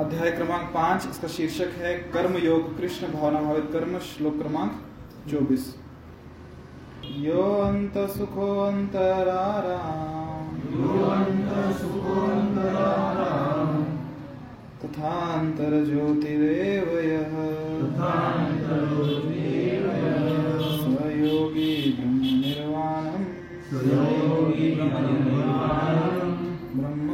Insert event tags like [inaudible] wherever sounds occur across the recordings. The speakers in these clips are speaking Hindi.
अध्याय क्रमांक पाँच, इसका शीर्षक है कर्म योग कृष्ण भावना भावित कर्म, श्लोक क्रमांक चौबीस। यो अंत सुखो अंतराराम तथांतर ज्योतिरेव यः स्वयोगी ब्रह्म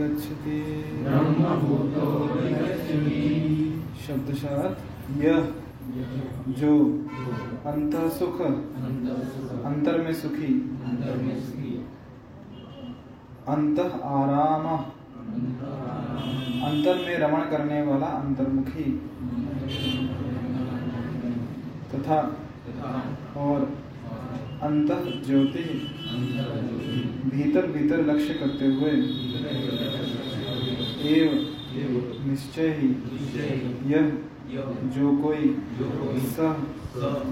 निर्वाणम् ब्रह्मभूतोऽधिगच्छति शब्दशात यह जो अंत सुख अंतर में सुखी। अंत आराम अंतर में रमण करने वाला अंतर्मुखी तथा और अंत ज्योति भीतर भीतर लक्ष्य करते हुए एव निश्चय ही यह जो कोई सह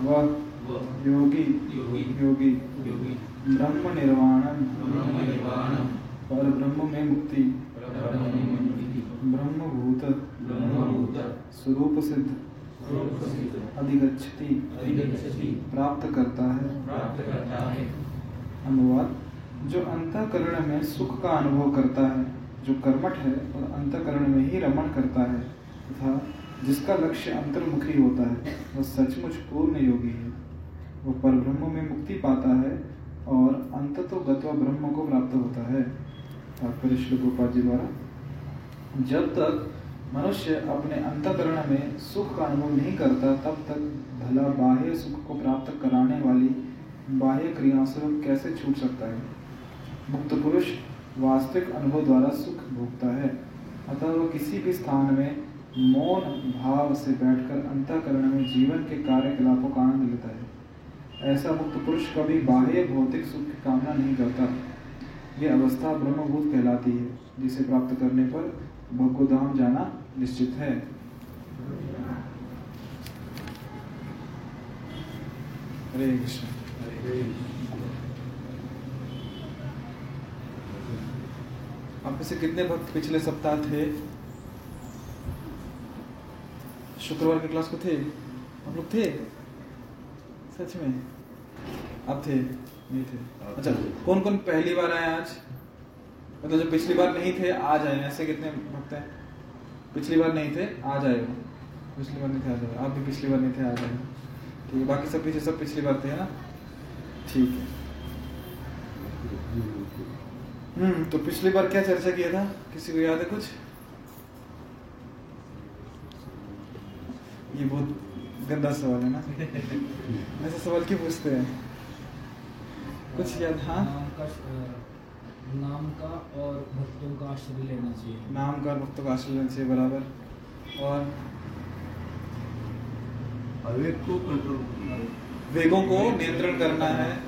वह योगी योगी ब्रह्म निर्वाणम और ब्रह्म में मुक्ति ब्रह्मभूत स्वरूप सिद्ध अधिगच्छति प्राप्त करता है। अनुवाद जो अंतकरण में सुख का अनुभव करता है, जो कर्मठ है और अंतकरण में ही रमण करता है, तथा जिसका लक्ष्य अंतर्मुखी होता है, वह सचमुच पूर्ण योगी है। वह परब्रह्म में मुक्ति पाता है और अंत तो गत्वा ब्रह्म को प्राप्त होता है। तात्पर्य गोपाल जी द्वारा। जब तक मनुष्य अपने अंतकरण में सुख का अनुभव नहीं करता, तब तक भला बाह्य सुख को प्राप्त कराने वाली बाह्य क्रियाओं से कैसे छूट सकता है? मुक्त पुरुष वास्तविक अनुभव द्वारा सुख भोगता है। अतः वह किसी भी स्थान में मौन भाव से बैठकर अंतकरण में जीवन के कार्यकलापों का आनंद लेता है। ऐसा मुक्त पुरुष कभी बाह्य भौतिक सुख की कामना नहीं करता। यह अवस्था ब्रह्मभूत कहलाती है, जिसे प्राप्त करने पर भगवधाम जाना निश्चित है। हरे कृष्ण। आप से कितने भक्त पिछले सप्ताह थे? शुक्रवार के क्लास को थे? आप लोग थे? सच में? आप थे? नहीं थे। अच्छा कौन कौन पहली बार आए आज? मतलब जो पिछली बार नहीं थे आज आए ऐसे कितने भक्त हैं? पिछली बार नहीं थे आज आए हो। पिछली बार नहीं थे आज आए आप भी पिछली बार नहीं थे आज आए ठीक है बाकी सब पीछे सब पिछली बार थे ना? ठीक है। हम्म तो पिछली बार क्या चर्चा किया था? किसी को याद है कुछ? ये बहुत गंदा सवाल है ना? ऐसे सवाल क्यों पूछते हैं? कुछ याद हाँ? नाम का नाम का और भक्तों का आश्रय लेना चाहिए। नाम का और भक्तों का आश्रय लेना चाहिए बराबर। और? अवेग को कंट्रोल वेगों को नियंत्रण करना है।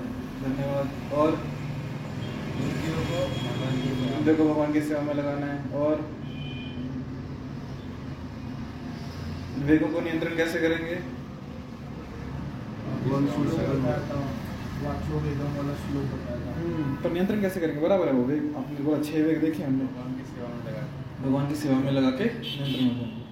धन्यवाद। और बुद्धियों को भगवान की सेवा इंद्र को भगवान की सेवा में लगाना है। और वेगों को नियंत्रण कैसे करेंगे? था हम्म, तो नियंत्रण कैसे करेंगे? बराबर है वो वेग। आपने बोला छह वेग देखे हमने। भगवान की सेवा में लगा भगवान की सेवा में लगा के नियंत्रण हो। जाएँगे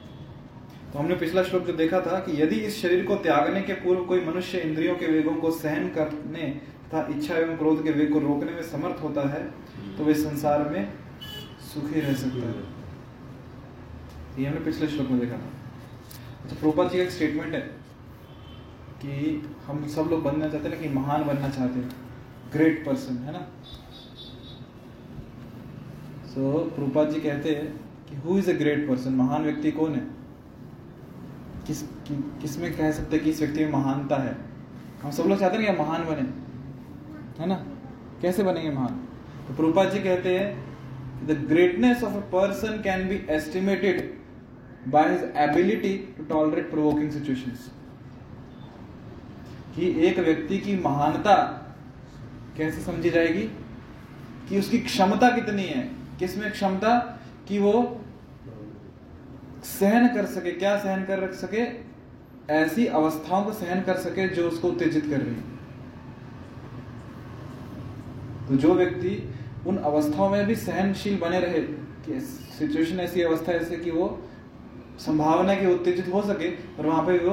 तो हमने पिछला श्लोक जो देखा था कि यदि इस शरीर को त्यागने के पूर्व कोई मनुष्य इंद्रियों के वेगों को सहन करने तथा इच्छा एवं क्रोध के वेग को रोकने में समर्थ होता है तो वे संसार में सुखी रह सकता है। ये हमने पिछले श्लोक में देखा था। अच्छा प्रोपा जी का एक स्टेटमेंट है कि हम सब लोग बनना चाहते हैं ना कि महान बनना चाहते हैं। ग्रेट पर्सन है ना? सो so, प्रूपा जी कहते हैं कि who is a great person महान व्यक्ति कौन है? किस कि, किसमें कह सकते हैं कि इस व्यक्ति में महानता है? हम सब लोग चाहते हैं कि महान बने है ना? कैसे बनेंगे महान? तो प्रूपा जी कहते हैं the greatness of a person can be estimated by his ability to tolerate provoking situations कि एक व्यक्ति की महानता कैसे समझी जाएगी? कि उसकी क्षमता कितनी है? किसमें क्षमता? कि वो सहन कर सके, क्या सहन कर रख सके? ऐसी अवस्थाओं को सहन कर सके जो उसको उत्तेजित कर रही तो जो व्यक्ति उन अवस्थाओं में भी सहनशील बने रहे, कि सिचुएशन ऐसी अवस्था जैसे कि वो संभावना के उत्तेजित हो सके, पर वहाँ पे वो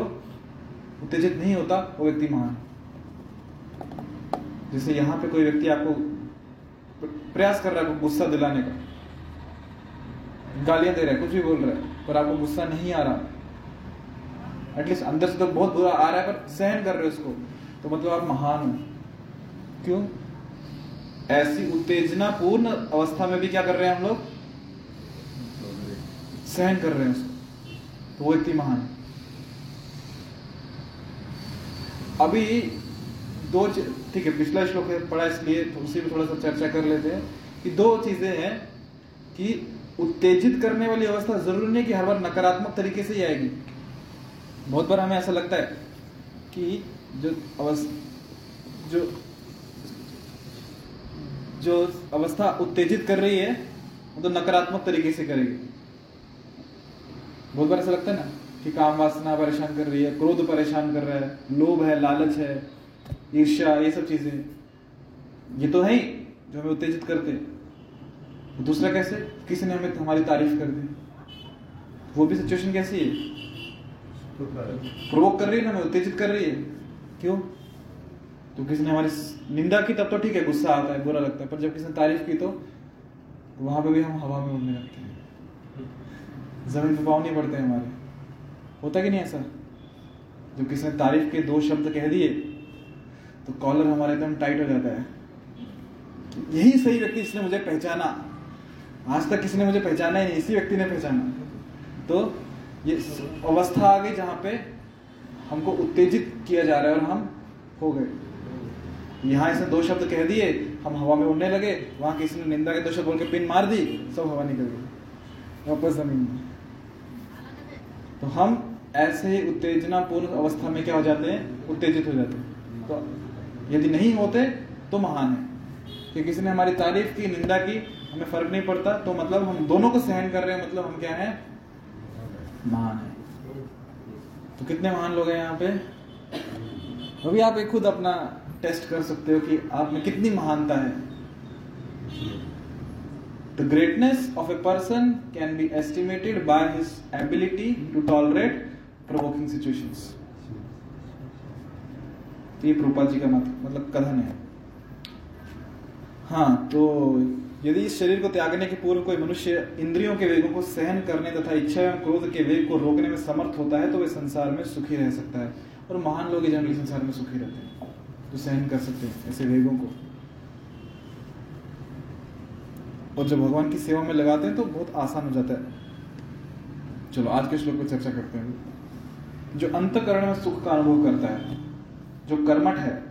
उत्तेजित नहीं होता, वो व्यक्ति महान। जैसे यहाँ पे कोई व्यक्ति आपको प्रयास कर रहा है गुस्सा दिलाने का, गालियाँ दे रहा है, कुछ भी बोल रहा है। पर आपको गुस्सा नहीं आ रहा। एटलीस्ट अंदर से तो बहुत बुरा आ रहा है, पर सहन कर रहे हो उसको। तो मतलब आप महान हो। क्यों? ऐसी उत्तेजना पूर्ण अवस्था में भी क्या कर रहे हैं हम लोग? सहन कर रहे हैं उसको। तो वो इतनी महान अभी दो ठीक है, पिछला श्लोक पढ़ा इसलिए तो उसी में थोड़ा सा चर्चा कर लेते हैं कि दो चीज़ें हैं कि उत्तेजित करने वाली अवस्था ज़रूरी नहीं कि हर बार नकारात्मक तरीके से ही आएगी। बहुत बार हमें ऐसा लगता है कि जो अवस्था, जो जो अवस्था उत्तेजित कर रही है, वो तो नकारात्मक तरीके से करेगी। बहुत बार ऐसा लगता है ना कि काम वासना परेशान कर रही है, क्रोध परेशान कर रहा है, लोभ है, लालच है, ईर्ष्या, ये सब चीज़ें। ये तो है ही जो हमें उत्तेजित करते हैं। दूसरा कैसे? किसी ने हमें हमारी तारीफ़ कर दी? वो भी सिचुएशन कैसी है? प्रोवोक कर रही है ना हमें? उत्तेजित कर रही है? क्यों? तो किसी ने हमारी निंदा की तब तो ठीक है गुस्सा आता है बुरा लगता है पर जब किसी ने तारीफ़ की तो वहाँ पे भी हम हवा में उड़ने लगते हैं। ज़मीन पे पाँव नहीं पड़ते हमारे। होता कि नहीं ऐसा? जब किसी ने तारीफ़ के दो शब्द कह दिए तो कॉलर हमारे एकदम टाइट हो जाता है। यही सही व्यक्ति जिसने मुझे पहचाना। आज तक किसी ने मुझे पहचाना ही नहीं, इसी व्यक्ति ने पहचाना। तो ये अवस्था आ गई जहाँ पे हमको उत्तेजित किया जा रहा है और हम हो गए। यहाँ इसने दो शब्द कह दिए, हम हवा में उड़ने लगे, वहाँ किसी ने निंदा के दो शब्द बोल के पिन मार दी, सब हवा निकल गई। वापस ज़मीन में। तो हम ऐसे ही उत्तेजना पूर्ण अवस्था में क्या हो जाते हैं? उत्तेजित हो जाते हैं। तो यदि नहीं होते तो महान है। कि किसी ने हमारी तारीफ़ की, निंदा की हमें फ़र्क नहीं पड़ता तो मतलब हम दोनों को सहन कर रहे हैं मतलब हम क्या है? महान है। तो कितने महान लोग हैं यहाँ पे? अभी आप एक खुद अपना टेस्ट कर सकते हो कि आप में कितनी महानता है। The greatness of a person can be estimated by his ability to tolerate provoking situations. तो ये प्रोपा जी का मत मतलब कथन है। हाँ तो यदि इस शरीर को त्यागने के पूर्व कोई मनुष्य इंद्रियों के वेगों को सहन करने तथा इच्छा एवं क्रोध के वेग को रोकने में समर्थ होता है तो वह संसार में सुखी रह सकता है। और महान लोग जनरली संसार में सुखी रहते हैं, जो सहन कर सकते हैं ऐसे वेगों को। और जब भगवान की सेवा में लगाते हैं तो बहुत आसान हो जाता है। चलो, आज के श्लोक पर चर्चा करते हैं। जो अंतकरण में सुख का अनुभव करता है, जो कर्मठ है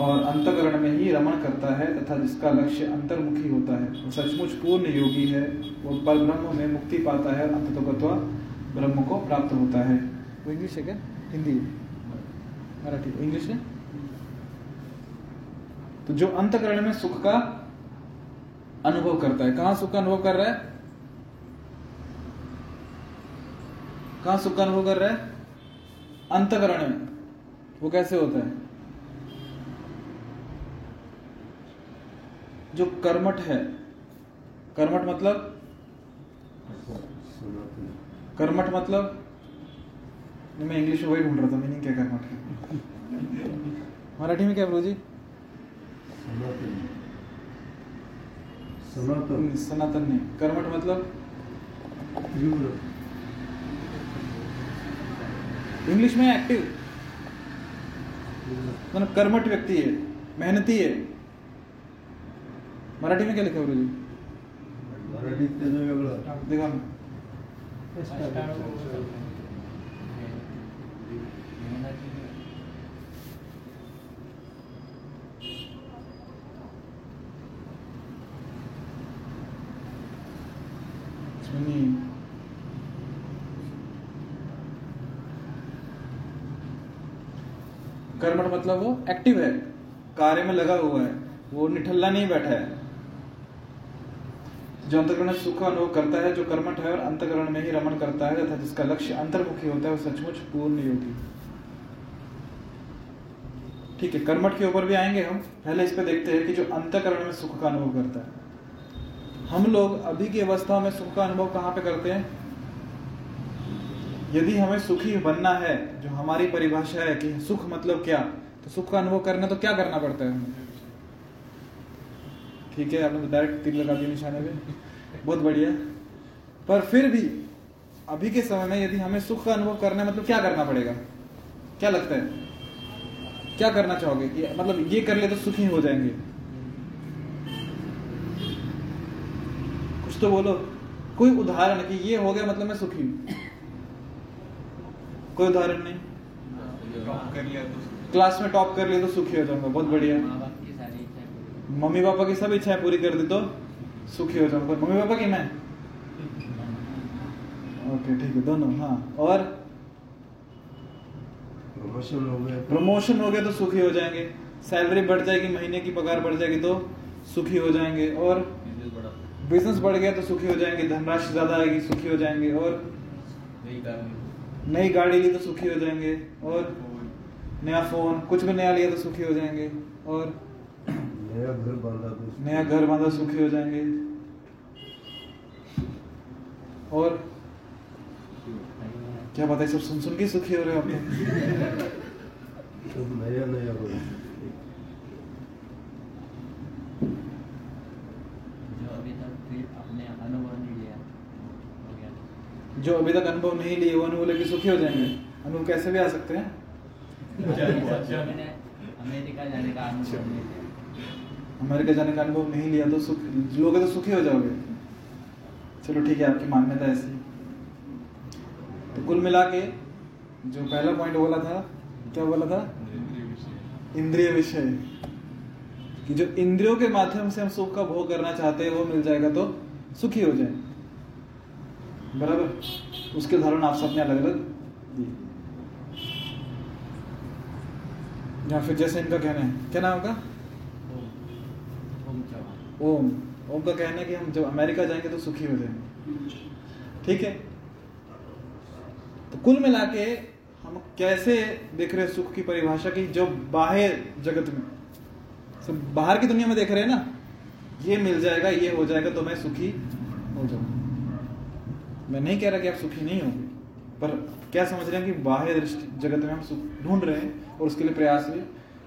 और अंतकरण में ही रमण करता है तथा जिसका लक्ष्य अंतर्मुखी होता है। वो सचमुच पूर्ण योगी है, वो पर ब्रह्म में मुक्ति पाता है अंततोगत्वा ब्रह्म को प्राप्त होता है। वो इंग्लिश है क्या? हिंदी। मराठी। इंग्लिश है? तो जो अंतकरण में सुख का अनुभव करता है, कहाँ सुख का अनुभव कर रहा है? कहाँ सुख का अनुभव कर रहा है? अंतकरण में। वो कैसे होता है? जो कर्मठ है कर्मठ मतलब? कर्मठ मतलब? मैं इंग्लिश में वही ढूंढ रहा था मीनिंग क्या कर्मठ है? मराठी में क्या बोलो जी सनातन। सनातन। नहीं कर्मठ मतलब? इंग्लिश में एक्टिव मतलब कर्मठ व्यक्ति है मेहनती है। मराठी में क्या लिखा है गुरु जी मराठीत त्याचं वेगळं. देखा नहीं कर्मठ मतलब वो एक्टिव है। कार्य में लगा हुआ है। वो निठल्ला नहीं बैठा है। जो अंतकरण सुख अनुभव करता है, जो कर्मठ है और अंतकरण में ही रमण करता है तथा जिसका लक्ष्य अंतर्मुखी होता है, वो सचमुच पूर्ण योगी ठीक है, कर्मठ के ऊपर भी आएँगे हम। पहले इस पे देखते हैं कि जो अंतकरण में सुख का अनुभव करता है। हम लोग अभी की अवस्था में सुख का अनुभव कहाँ पे करते हैं? यदि हमें सुखी बनना है, जो हमारी परिभाषा है कि सुख मतलब क्या तो सुख का अनुभव करना तो क्या करना पड़ता है हमें? ठीक है आपने डायरेक्ट तीर लगा दिया निशाने पे। बहुत बढ़िया। पर फिर भी अभी के समय में यदि हमें सुख का अनुभव करना है मतलब क्या करना पड़ेगा? क्या लगता है? क्या करना चाहोगे? कि मतलब ये कर ले तो सुखी हो जाएँगे। कुछ तो बोलो। कोई उदाहरण कि ये हो गया मतलब मैं सुखी कोई उदाहरण नहीं? टॉप कर लिया तो क्लास में टॉप कर लिया तो सुखी हो जाऊँगा। बहुत बढ़िया माँ बाप की सारी इच्छाएँ मम्मी पापा की सब इच्छाएँ पूरी कर दी तो सुखी हो जाऊँगा मम्मी पापा की मैं? ओके ठीक है दोनों हाँ। और? प्रमोशन हो गया। प्रमोशन हो गया तो सुखी हो जाएँगे। सैलरी बढ़ जाएगी महीने की पगार बढ़ जाएगी तो सुखी हो जाएँगे। और? बिज़नेस बढ़। गया तो सुखी हो जाएँगे। धनराशि ज़्यादा आएगी सुखी हो जाएँगे। और? नई गाड़ी ली तो सुखी हो जाएँगे। और? नया फ़ोन कुछ भी नया लिया तो सुखी हो जाएँगे। और? नया घर बांधा तो नया घर बांधा सुखी हो जाएँगे। और क्या पता है सब सुन सुन के सुखी हो रहे हो आप तो नया नया हो जो अभी तक अनुभव नहीं लिया हो गया। जो अभी तक अनुभव नहीं लिए वो अनुभव लेके सुखी हो जाएँगे। अनुभव कैसे भी आ सकते हैं। अमेरिका जाने का अनुभव अमेरिका जाने का अनुभव नहीं लिया तो सुख लोगे तो सुखी हो जाओगे। चलो ठीक है आपकी मान्यता ऐसी। तो कुल मिला के जो पहला पॉइंट बोला था क्या बोला था? इंद्रिय विषय। कि जो इंद्रियों के माध्यम से हम सुख का भोग करना चाहते हैं वो मिल जाएगा तो सुखी हो जाए। बराबर? उसके उदाहरण आप सबने अलग अलग दिए या फिर जैसे इनका कहना है। क्या नाम होगा ओम ओम का कहना है कि हम जब अमेरिका जाएँगे तो सुखी हो जाएँगे। ठीक है? तो कुल मिला के हम कैसे देख रहे हैं सुख की परिभाषा की? जो बाहर जगत में, सब बाहर की दुनिया में देख रहे हैं ना, ये मिल जाएगा, ये हो जाएगा तो मैं सुखी हो जाऊँगा। मैं नहीं कह रहा कि आप सुखी नहीं होंगे, पर क्या समझ रहे हैं कि बाह्य दृष्टि, जगत में हम सुख ढूंढ रहे हैं और उसके लिए प्रयास भी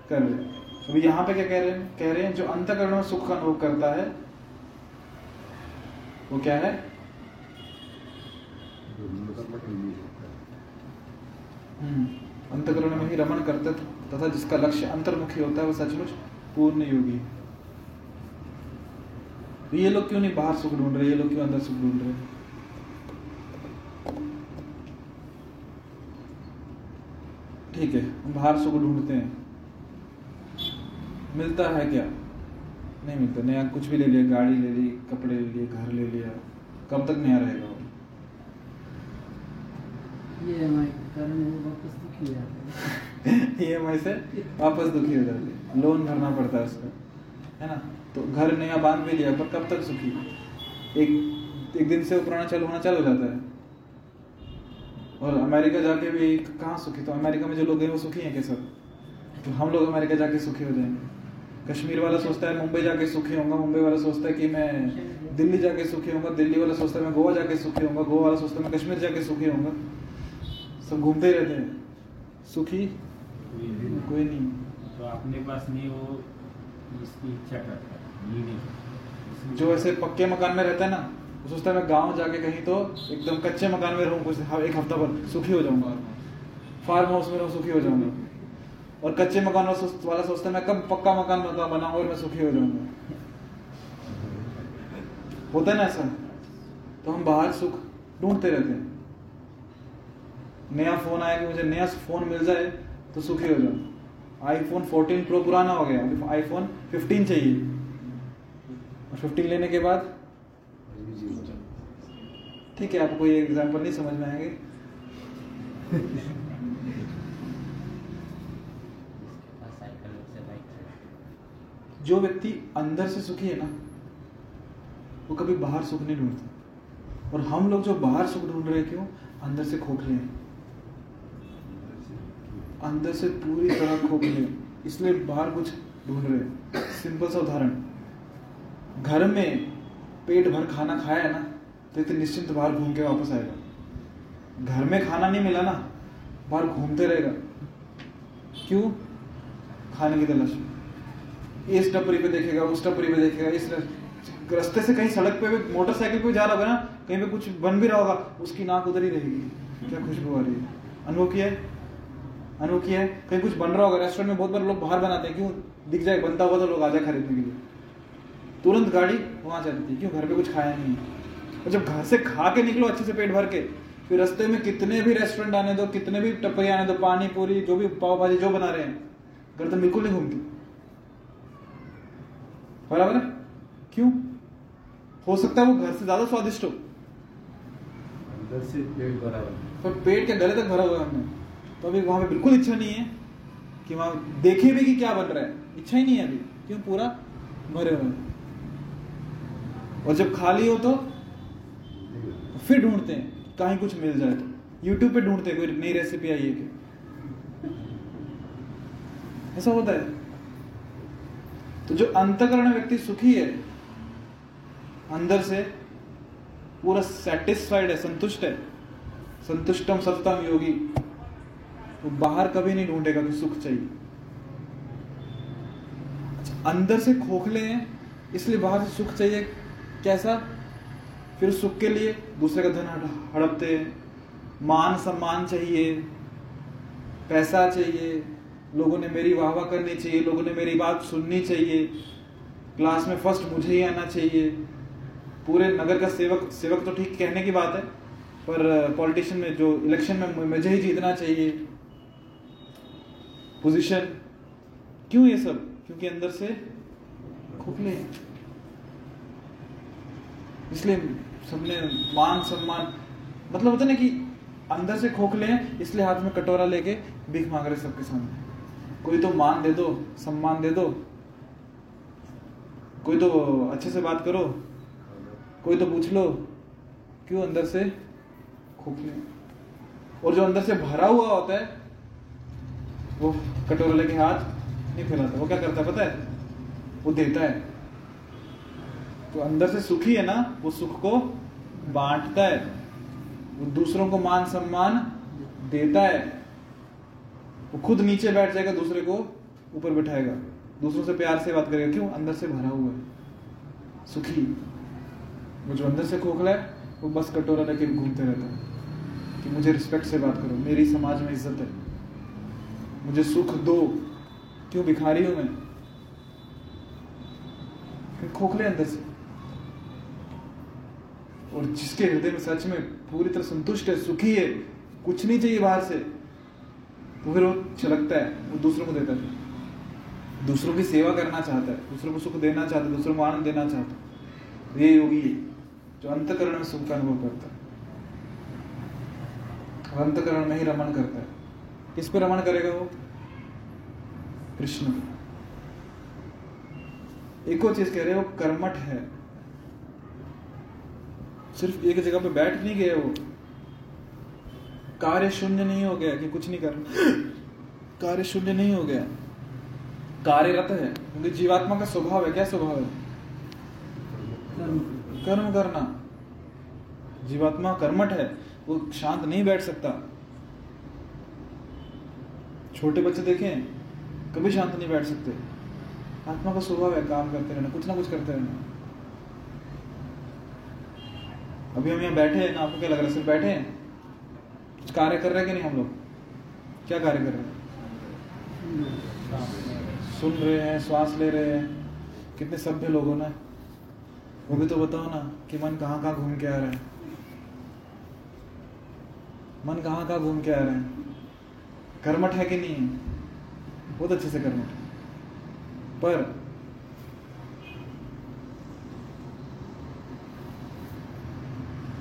कर रहे हैं। अभी यहाँ पे क्या कह रहे हैं? कह रहे हैं जो अंतकरण में सुख का अनुभव करता है वो क्या है? हम्म, अंतकरण में ही रमन करते तथा जिसका लक्ष्य अंतर्मुखी होता है वो सचमुच पूर्ण योगी तो ये लोग क्यों नहीं बाहर सुख ढूंढ रहे ये लोग क्यों अंदर सुख ढूंढ रहे? ठीक है हम बाहर सुख ढूंढते हैं। मिलता है क्या? नहीं मिलता। नया कुछ भी ले लिया गाड़ी ले ली कपड़े ले लिए घर ले लिया कब तक नया रहेगा वो? जाते हैं। [laughs] ईएमआई से वापस दुखी हो जाते हैं। लोन भरना पड़ता है उसका है ना? तो घर नया बाँध भी लिया पर कब तक सुखी? एक एक दिन से वो पुराना चालू होना चालू हो जाता है। और अमेरिका जाके भी कहाँ सुखी? तो अमेरिका में जो लोग हैं वो सुखी हैं क्या सब? तो हम लोग अमेरिका जाके सुखी हो जाएँगे। कश्मीर वाला सोचता है मुंबई जाके सुखी होगा मुंबई वाला सोचता है कि मैं दिल्ली जाके सुखी होऊँगा दिल्ली वाला सोचता है मैं गोवा जाके सुखी होऊँगा गोवा वाला सोचता है मैं कश्मीर जाके सुखी होऊँगा। सब घूमते रहते हैं। सुखी? कोई नहीं। तो अपने पास नहीं वो इसकी इच्छा करता है नहीं। जो ऐसे पक्के मकान में रहता है ना वो सोचता है मैं गाँव जाके कहीं तो एकदम कच्चे मकान में रहूँ कुछ एक हफ़्ता भर सुखी हो जाऊँगा। फार्म हाउस में रहूँ सुखी हो जाऊँगा। और कच्चे मकान वाला सोचता है, मैं कब पक्का मकान बनाऊँगा और मैं सुखी हो जाऊँगा? होता है ना ऐसा? तो हम बाहर सुख ढूंढते रहते हैं। नया फ़ोन आया कि मुझे नया फ़ोन मिल जाए तो सुखी हो जाऊँ। आईफोन 14 प्रो पुराना हो गया अभी आईफोन 15 चाहिए। और 15 लेने के बाद? ठीक है, आपको ये एग्जांपल नहीं समझ में आएँगे जिसके पास साइकिल से बाइक से जो व्यक्ति अंदर से सुखी है ना, वो कभी बाहर सुख नहीं ढूंढता। और हम लोग जो बाहर सुख ढूंढ रहे क्यों? अंदर से खोखले हैं। अंदर से पूरी तरह खोखले इसलिए बाहर कुछ ढूंढ रहे सिंपल सा उदाहरण। घर में पेट भर खाना खाया है ना तो इतने निश्चिंत बाहर घूम के वापस आएगा। घर में खाना नहीं मिला ना, बाहर घूमते रहेगा। क्यों? खाने की तलाश में। इस टपरी पे देखेगा, उस टपरी पे देखेगा, इस रास्ते से कहीं सड़क पे भी, मोटरसाइकिल पे जा रहा होगा ना, कहीं पे कुछ बन भी रहा होगा, उसकी नाक उधर ही रहेगी। क्या खुशबू आ रही है। किया है। किया है। कहीं कुछ बन रहा होगा रेस्टोरेंट में बहुत बार लोग बाहर बनाते हैं, क्यों? दिख जाए, बनता हुआ तो लोग आ जाए खरीदने के लिए। तुरंत गाड़ी वहाँ जाती है, क्यों? घर पे कुछ खाया नहीं है। और जब घर से खा के निकलो अच्छे से पेट भर के, फिर रास्ते में कितने भी रेस्टोरेंट आने दो, कितने भी टपरी आने दो, पानी पूरी, जो भी पाव भाजी जो बना रहे हैं गर्दन बिल्कुल नहीं घूमती। बराबर है? क्यों? हो सकता है वो घर से ज़्यादा स्वादिष्ट हो। अंदर से पेट भरा है। पर पेट के गले तक भरा हुआ है हमने। तो अभी वहाँ पे बिल्कुल इच्छा नहीं है कि वहाँ देखे भी कि क्या बन रहा है। इच्छा ही नहीं है अभी क्यों? पूरा भरे हुए और जब खाली हो तो फिर ढूंढते हैं कहीं कुछ मिल जाए तो। यूट्यूब पे ढूंढते हैं कोई नई रेसिपी आई है कि ऐसा होता है। तो जो अंतकरण व्यक्ति सुखी है अंदर से पूरा सेटिस्फाइड है संतुष्ट है। संतुष्टम सततम योगी। वो बाहर कभी नहीं ढूंढेगा कि सुख चाहिए। अच्छा, अंदर से खोखले हैं इसलिए बाहर से सुख चाहिए। कैसा? फिर सुख के लिए दूसरे का धन हड़पते मान सम्मान चाहिए। पैसा चाहिए। लोगों ने मेरी वाह वाह करनी चाहिए, लोगों ने मेरी बात सुननी चाहिए। क्लास में फ़र्स्ट मुझे ही आना चाहिए। पूरे नगर का सेवक सेवक तो ठीक कहने की बात है, पर पॉलिटिशियन में, जो इलेक्शन में मुझे ही जीतना चाहिए। पोजीशन क्यों ये सब? क्योंकि अंदर से खोखले इसलिए सबने मान, सम्मान मतलब होता ना कि अंदर से खोखले हैं, इसलिए हाथ में कटोरा लेके भीख मांग रहे सबके सामने। कोई तो मान दे दो, सम्मान दे दो। कोई तो अच्छे से बात करो। कोई तो पूछ लो, क्यों अंदर से खोखले। और जो अंदर से भरा हुआ होता है, वो कटोरा लेके हाथ नहीं फैलाता। वो क्या करता है पता है? वो देता है। तो अंदर से सुखी है ना, वो सुख को बांटता है। वो दूसरों को मान सम्मान देता है। वो खुद नीचे बैठ जाएगा, दूसरे को ऊपर बिठाएगा। दूसरों से प्यार से बात करेगा, क्यों? अंदर से भरा हुआ है, सुखी। वो जो अंदर से खोखला है, वो बस कटोरा लेके घूमते रहता है कि मुझे रिस्पेक्ट से बात करो, मेरी समाज में इज़्ज़त है। मुझे सुख दो। क्यों भिखारी हूँ मैं? खोखले अंदर से। और जिसके हृदय में सच में पूरी तरह संतुष्ट है, सुखी है, कुछ नहीं चाहिए बाहर से। तो फिर वो छलकता है, वो दूसरों को देता है दूसरों की सेवा करना चाहता है, दूसरों को सुख देना चाहता है, दूसरों को आनंद देना चाहता है। तो ये योगी है, जो अंतकरण में सुख का अनुभव करता है। अंतकरण में ही रमन करता है। किस पे रमन करेगा वो? कृष्ण एक और चीज़ कह रहे हो कर्मठ है। सिर्फ़ एक जगह पे बैठ नहीं गए वो। कार्य शून्य नहीं हो गया कि कुछ नहीं कर [gasps] कार्य शून्य नहीं हो गया। कार्यरत है। क्योंकि जीवात्मा का स्वभाव है। क्या स्वभाव है? कर्म। करना। जीवात्मा कर्मठ है। वो शांत नहीं बैठ सकता। छोटे बच्चे देखें, कभी शांत नहीं बैठ सकते। आत्मा का स्वभाव है, काम करते रहना, कुछ ना कुछ करते रहना। अभी हम यहाँ बैठे हैं ना आपको क्या लग रहा है? सिर्फ़ बैठे हैं? कुछ कार्य कर रहे हैं कि नहीं हम लोग? क्या कार्य कर रहे हैं? सुन रहे हैं, श्वास ले रहे हैं। कितने सभ्य लोग हो ना? वो भी तो बताओ ना कि मन कहाँ कहाँ घूम के आ रहे है। मन कहाँ कहाँ घूम के आ रहे है। कर्मठ है कि नहीं बहुत अच्छे से कर्मठ है। पर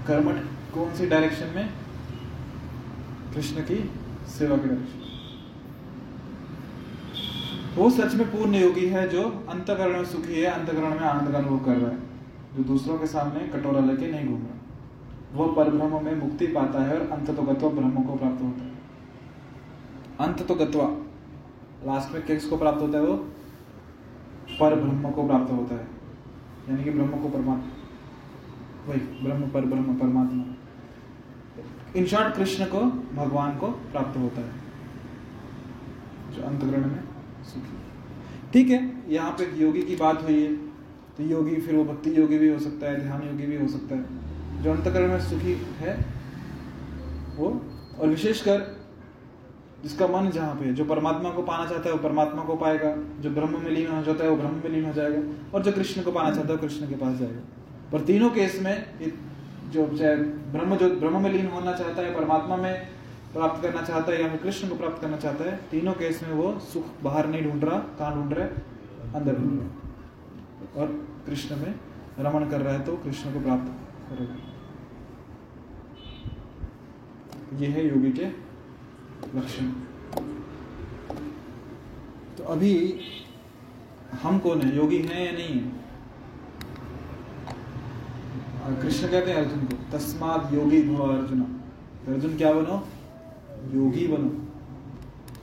कर्मठ कौन सी डायरेक्शन में कृष्ण की सेवा की वो सच में पूर्ण योगी है जो अंतकरण में सुखी है, अंतकरण में आनंद का अनुभव कर रहा है, जो दूसरों के सामने कटोरा लेके नहीं घूम रहा। वो परब्रह्म में मुक्ति पाता है और अंत तो गत्वा ब्रह्म को प्राप्त होता है। अंत तो गत्वा लास्ट में किस को प्राप्त होता है वो? पर ब्रह्म को प्राप्त होता है। यानी कि ब्रह्म को परमात्मा। वही, ब्रह्म पर ब्रह्म परमात्मा। इन शॉर्ट कृष्ण को, भगवान को प्राप्त होता है। जो अंतग्रहण में सुखी ठीक है, यहाँ पे योगी की बात हुई है। तो योगी फिर वो भक्ति योगी भी हो सकता है, ध्यान योगी भी हो सकता है। जो अंतकरण में सुखी है, वो और विशेषकर जिसका मन जहाँ पे जो परमात्मा को पाना चाहता है, वो परमात्मा को पाएगा। जो ब्रह्म में लीन हो जाता है, वो ब्रह्म में लीन हो जाएगा। और जो कृष्ण को पाना चाहता है, वो कृष्ण के पास जाएगा। पर तीनों केस में जो चाहे ब्रह्म जो ब्रह्म में लीन होना चाहता है, परमात्मा में प्राप्त करना चाहता है या फिर कृष्ण को प्राप्त करना चाहता है, तीनों केस में वो सुख बाहर नहीं ढूंढ रहा, कहाँ ढूंढ रहा है? अंदर ढूंढ रहा और कृष्ण में रमण कर रहा है तो कृष्ण को प्राप्त करेगा। ये है योगी के लक्षण। तो अभी हम कौन है? योगी हैं या नहीं है? कृष्ण कहते हैं, अर्जुन को, तस्मात योगी भव अर्जुन। अर्जुन क्या बनो? योगी बनो।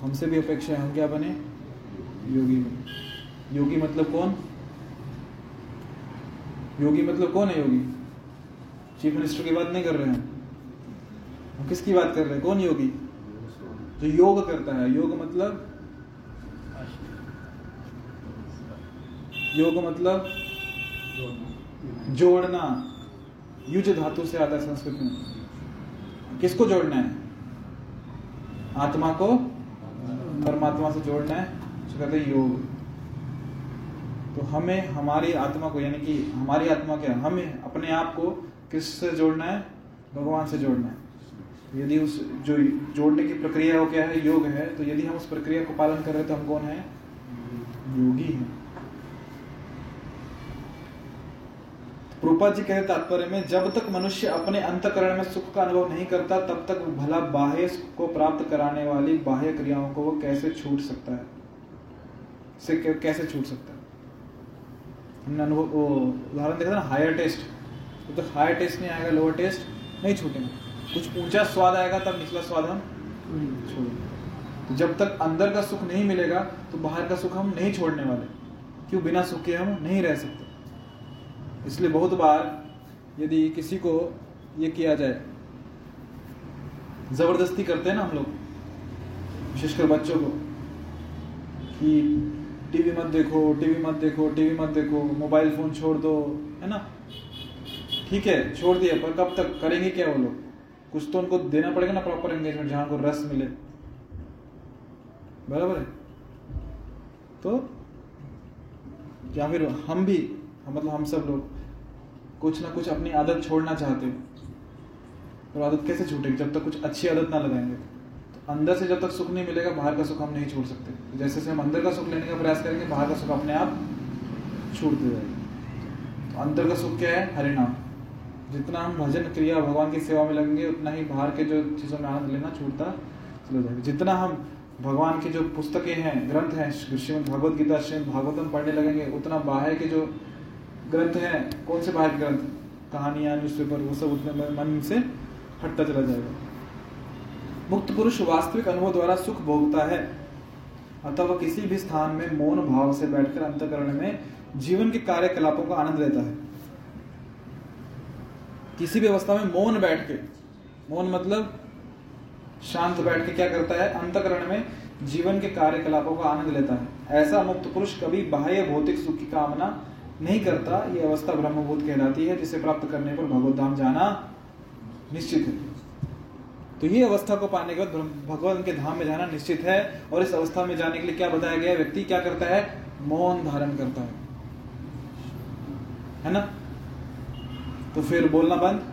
हमसे भी अपेक्षा है, हम क्या बने? योगी बने। योगी मतलब कौन? योगी मतलब कौन है योगी? चीफ मिनिस्टर की बात नहीं कर रहे हैं। हम किसकी बात कर रहे हैं? कौन योगी? जो योग करता है। योग मतलब? योग मतलब? जोड़ना। युज धातु से आता है संस्कृत में। किसको जोड़ना है? आत्मा को परमात्मा से जोड़ना है जो कहते हैं योग। तो हमें हमारी आत्मा को, यानी कि हमारी आत्मा क्या हमें अपने आप को किस से जोड़ना है? भगवान से जोड़ना है। यदि उस, जो जोड़ने की प्रक्रिया वो क्या है? योग है तो यदि हम उस प्रक्रिया को पालन कर रहे तो हम कौन है? योगी हैं। रूपा जी कहते तात्पर्य में जब तक मनुष्य अपने अंतकरण में सुख का अनुभव नहीं करता तब तक भला बाह्य सुख को प्राप्त कराने वाली बाह्य क्रियाओं को वो कैसे छूट सकता है? से कैसे छूट सकता है? हमने अनुभव उदाहरण देखा था ना हायर टेस्ट तो, तो हायर टेस्ट नहीं आएगा लोअर टेस्ट नहीं छूटेंगे। कुछ ऊँचा स्वाद आएगा तब निचला स्वाद हम छोड़ेंगे। तो जब तक अंदर का सुख नहीं मिलेगा तो बाहर का सुख हम नहीं छोड़ने वाले। क्यों? बिना सुख के हम नहीं रह सकते। इसलिए बहुत बार यदि किसी को ये किया जाए, ज़बरदस्ती करते हैं ना हम लोग, विशेषकर बच्चों को, कि टीवी मत देखो, टीवी मत देखो, टीवी मत देखो, मोबाइल फ़ोन छोड़ दो, है ना? ठीक है, छोड़ दिया, पर कब तक, करेंगे क्या वो लोग? कुछ तो उनको देना पड़ेगा ना प्रॉपर एंगेजमेंट जहाँ को रस मिले। बराबर है? तो या फिर हम भी मतलब हम सब लोग कुछ ना कुछ अपनी आदत छोड़ना चाहते हो। और आदत कैसे छूटेगी? जब तक कुछ अच्छी आदत ना लगाएँगे। तो अंदर से जब तक सुख नहीं मिलेगा, बाहर का सुख हम नहीं छोड़ सकते। तो जैसे से हम अंदर का सुख लेने का प्रयास करेंगे, बाहर का सुख अपने आप छूटते जाएगा। तो अंदर का सुख क्या है? हरिनाम। जितना हम भजन, क्रिया, भगवान की सेवा में लगेंगे, उतना ही बाहर के जो चीज़ों में आनंद लेना छूटता चला जाएगा। जितना हम भगवान की जो पुस्तकें हैं, ग्रंथ हैं श्रीमद भगवत गीता श्रीमद भागवतम पढ़ने लगेंगे, उतना बाहर के जो ग्रंथ हैं, कौन से बाहर ग्रंथ? कहानियाँ न्यूज़पेपर वो सब उतने मन से हटता चला जाएगा। मुक्त पुरुष वास्तविक अनुभव द्वारा सुख भोगता है। अतः वह किसी भी स्थान में मौन भाव से बैठकर अंतकरण में जीवन के कार्यकलापों का आनंद लेता है। किसी भी अवस्था में मौन बैठ के, मौन मतलब शांत बैठ के क्या करता है? अंतकरण में जीवन के कार्यकलापों का आनंद लेता है। ऐसा मुक्त पुरुष कभी बाह्य भौतिक सुख की कामना नहीं करता, ये अवस्था ब्रह्मभूत कहलाती है, जिसे प्राप्त करने पर भगवत धाम जाना निश्चित है। तो ये अवस्था को पाने के बाद भगवान के धाम में जाना निश्चित है, और इस अवस्था में जाने के लिए क्या बताया गया व्यक्ति क्या करता है? मौन धारण करता है। है ना? तो फिर बोलना बंद।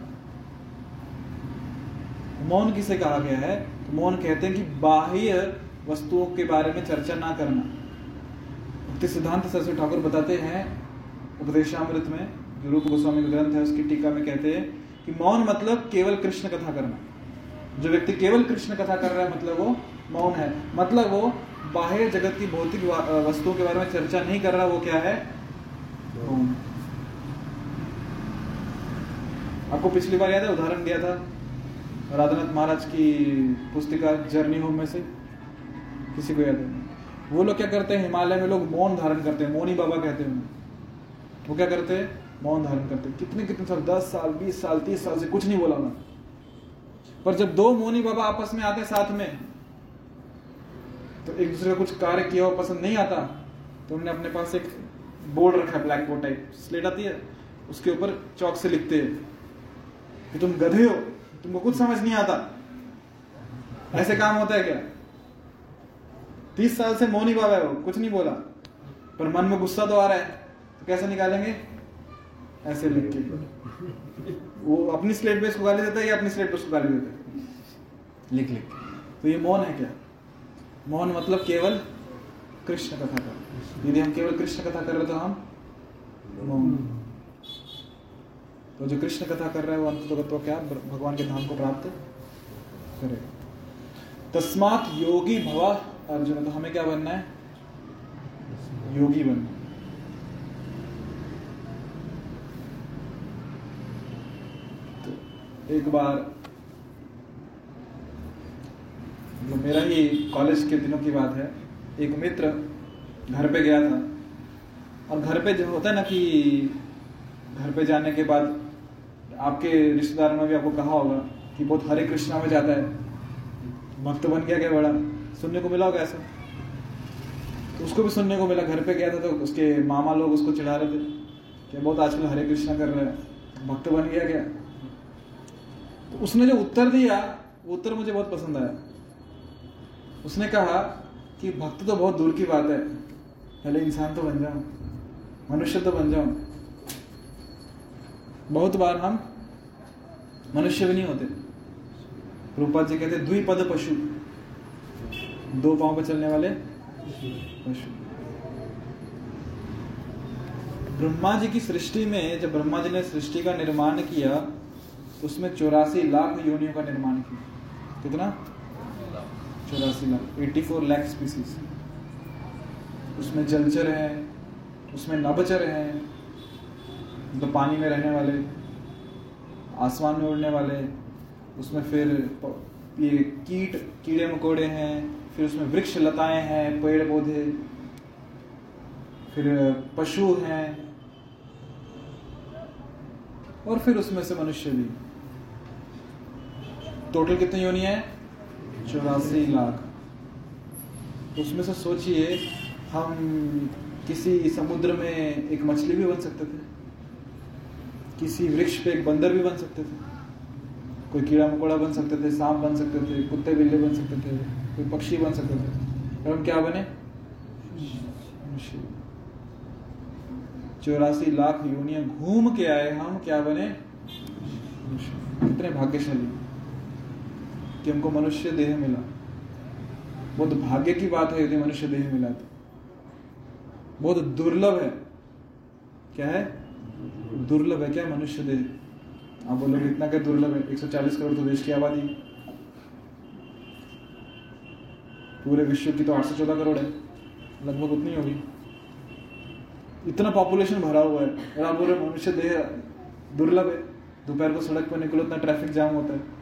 मौन किसे कहा गया है? तो मौन कहते हैं कि बाह्य वस्तुओं के बारे में चर्चा ना करना। सिद्धांत सरस्वती ठाकुर बताते हैं उपदेशामृत में जो रूप गोस्वामी का ग्रंथ है, उसकी टीका में कहते हैं कि मौन मतलब केवल कृष्ण कथा करना। जो व्यक्ति केवल कृष्ण कथा कर रहा है मतलब वो मौन है। मतलब वो बाह्य जगत की भौतिक वस्तुओं के बारे में चर्चा नहीं कर रहा, वो क्या है? आपको पिछली बार याद है, उदाहरण दिया था राधानाथ महाराज की पुस्तिका जर्नी होम में से? किसी को याद है? वो लोग क्या करते हैं, हिमालय में लोग मौन धारण करते हैं, मौनी बाबा कहते हैं वो क्या करते हैं? मौन धारण करते कितने कितने साल? दस साल, बीस साल, तीस साल से कुछ नहीं बोला ना पर जब दो मोनी बाबा आपस में आते साथ में तो एक दूसरे का कुछ कार्य किया हुआ पसंद नहीं आता तो उन्होंने अपने पास एक बोर्ड रखा है, ब्लैक बोर्ड टाइप स्लेट आती है, उसके ऊपर चौक से लिखते हैं। कि तुम गधे हो, तुमको कुछ समझ नहीं आता। ऐसे काम होता है क्या? तीस साल से मौनी बाबा है वो, कुछ नहीं बोला। पर मन में गुस्सा तो आ रहा है। तो कैसे निकालेंगे? ऐसे लिख के। वो अपनी स्लेट पे इसको गाली देता है या अपनी स्लेट पे उसको गाली देता है? लिख लिख। तो ये मौन है क्या? मौन मतलब केवल कृष्ण कथा कर यदि हम केवल कृष्ण कथा कर रहे तो हम मौन। तो जो कृष्ण कथा कर रहा है वो अंत तो क्या? भगवान के धाम को प्राप्त करेगा तस्मात योगी भवा अर्जुन। तो हमें क्या बनना है? योगी बनना तो एक बार जो मेरा ही कॉलेज के दिनों की बात है, एक मित्र घर पे गया था। और घर पे जो होता है ना कि घर पे जाने के बाद आपके रिश्तेदारों ने भी आपको कहा होगा कि बहुत हरे कृष्णा में जाता है। भक्त बन गया क्या बड़ा? सुनने को मिला होगा ऐसा? तो उसको भी सुनने को मिला। घर पे गया था तो उसके मामा लोग उसको चिढ़ा रहे थे कि बहुत आजकल हरे कृष्णा कर रहे हैं। भक्त बन गया क्या? तो उसने जो उत्तर दिया, वो उत्तर मुझे बहुत पसंद आया। उसने कहा कि भक्त तो बहुत दूर की बात है। पहले इंसान तो बन जाऊँ मनुष्य तो बन जाऊँ बहुत बार हम मनुष्य भी नहीं होते। रूपा जी कहते, द्विपद पशु। दो पाँव पर चलने वाले पशु। ब्रह्मा जी की सृष्टि में, जब ब्रह्मा जी ने सृष्टि का निर्माण किया उसमें चौरासी लाख योनियों का निर्माण किया। कितना? चौरासी lakh. Eighty four lakh species. उसमें जलचर है, उसमें नभचर हैं तो पानी में रहने वाले, आसमान में उड़ने वाले, उसमें फिर ये कीट, कीड़े मकोड़े हैं, फिर उसमें वृक्ष लताएँ हैं, पेड़ पौधे, फिर पशु हैं, और फिर उसमें से मनुष्य भी। टोटल कितनी योनि है? चौरासी लाख। उसमें से सोचिए हम किसी समुद्र में एक मछली भी बन सकते थे। किसी वृक्ष पे एक बंदर भी बन सकते थे। कोई कीड़ा मकोड़ा बन सकते थे सांप बन सकते थे कुत्ते बिल्ले बन सकते थे कोई पक्षी बन सकते थे। और हम क्या बने? चौरासी लाख यूनिया घूम के आए। हम क्या बने? कितने भाग्यशाली। कि हमको मनुष्य देह मिला। बहुत भाग्य की बात है यदि मनुष्य देह मिला तो। बहुत दुर्लभ है। क्या है? दुर्लभ है। क्या मनुष्य देह? आप बोलोगे, इतना क्या दुर्लभ है? 140 करोड़ तो देश की आबादी पूरे विश्व की तो 814 करोड़ है। लगभग उतनी होगी। इतना पॉपुलेशन भरा हुआ है। और आप बोल रहे मनुष्य देह दुर्लभ है। दोपहर को सड़क पर निकलो, इतना ट्रैफ़िक जाम होता है।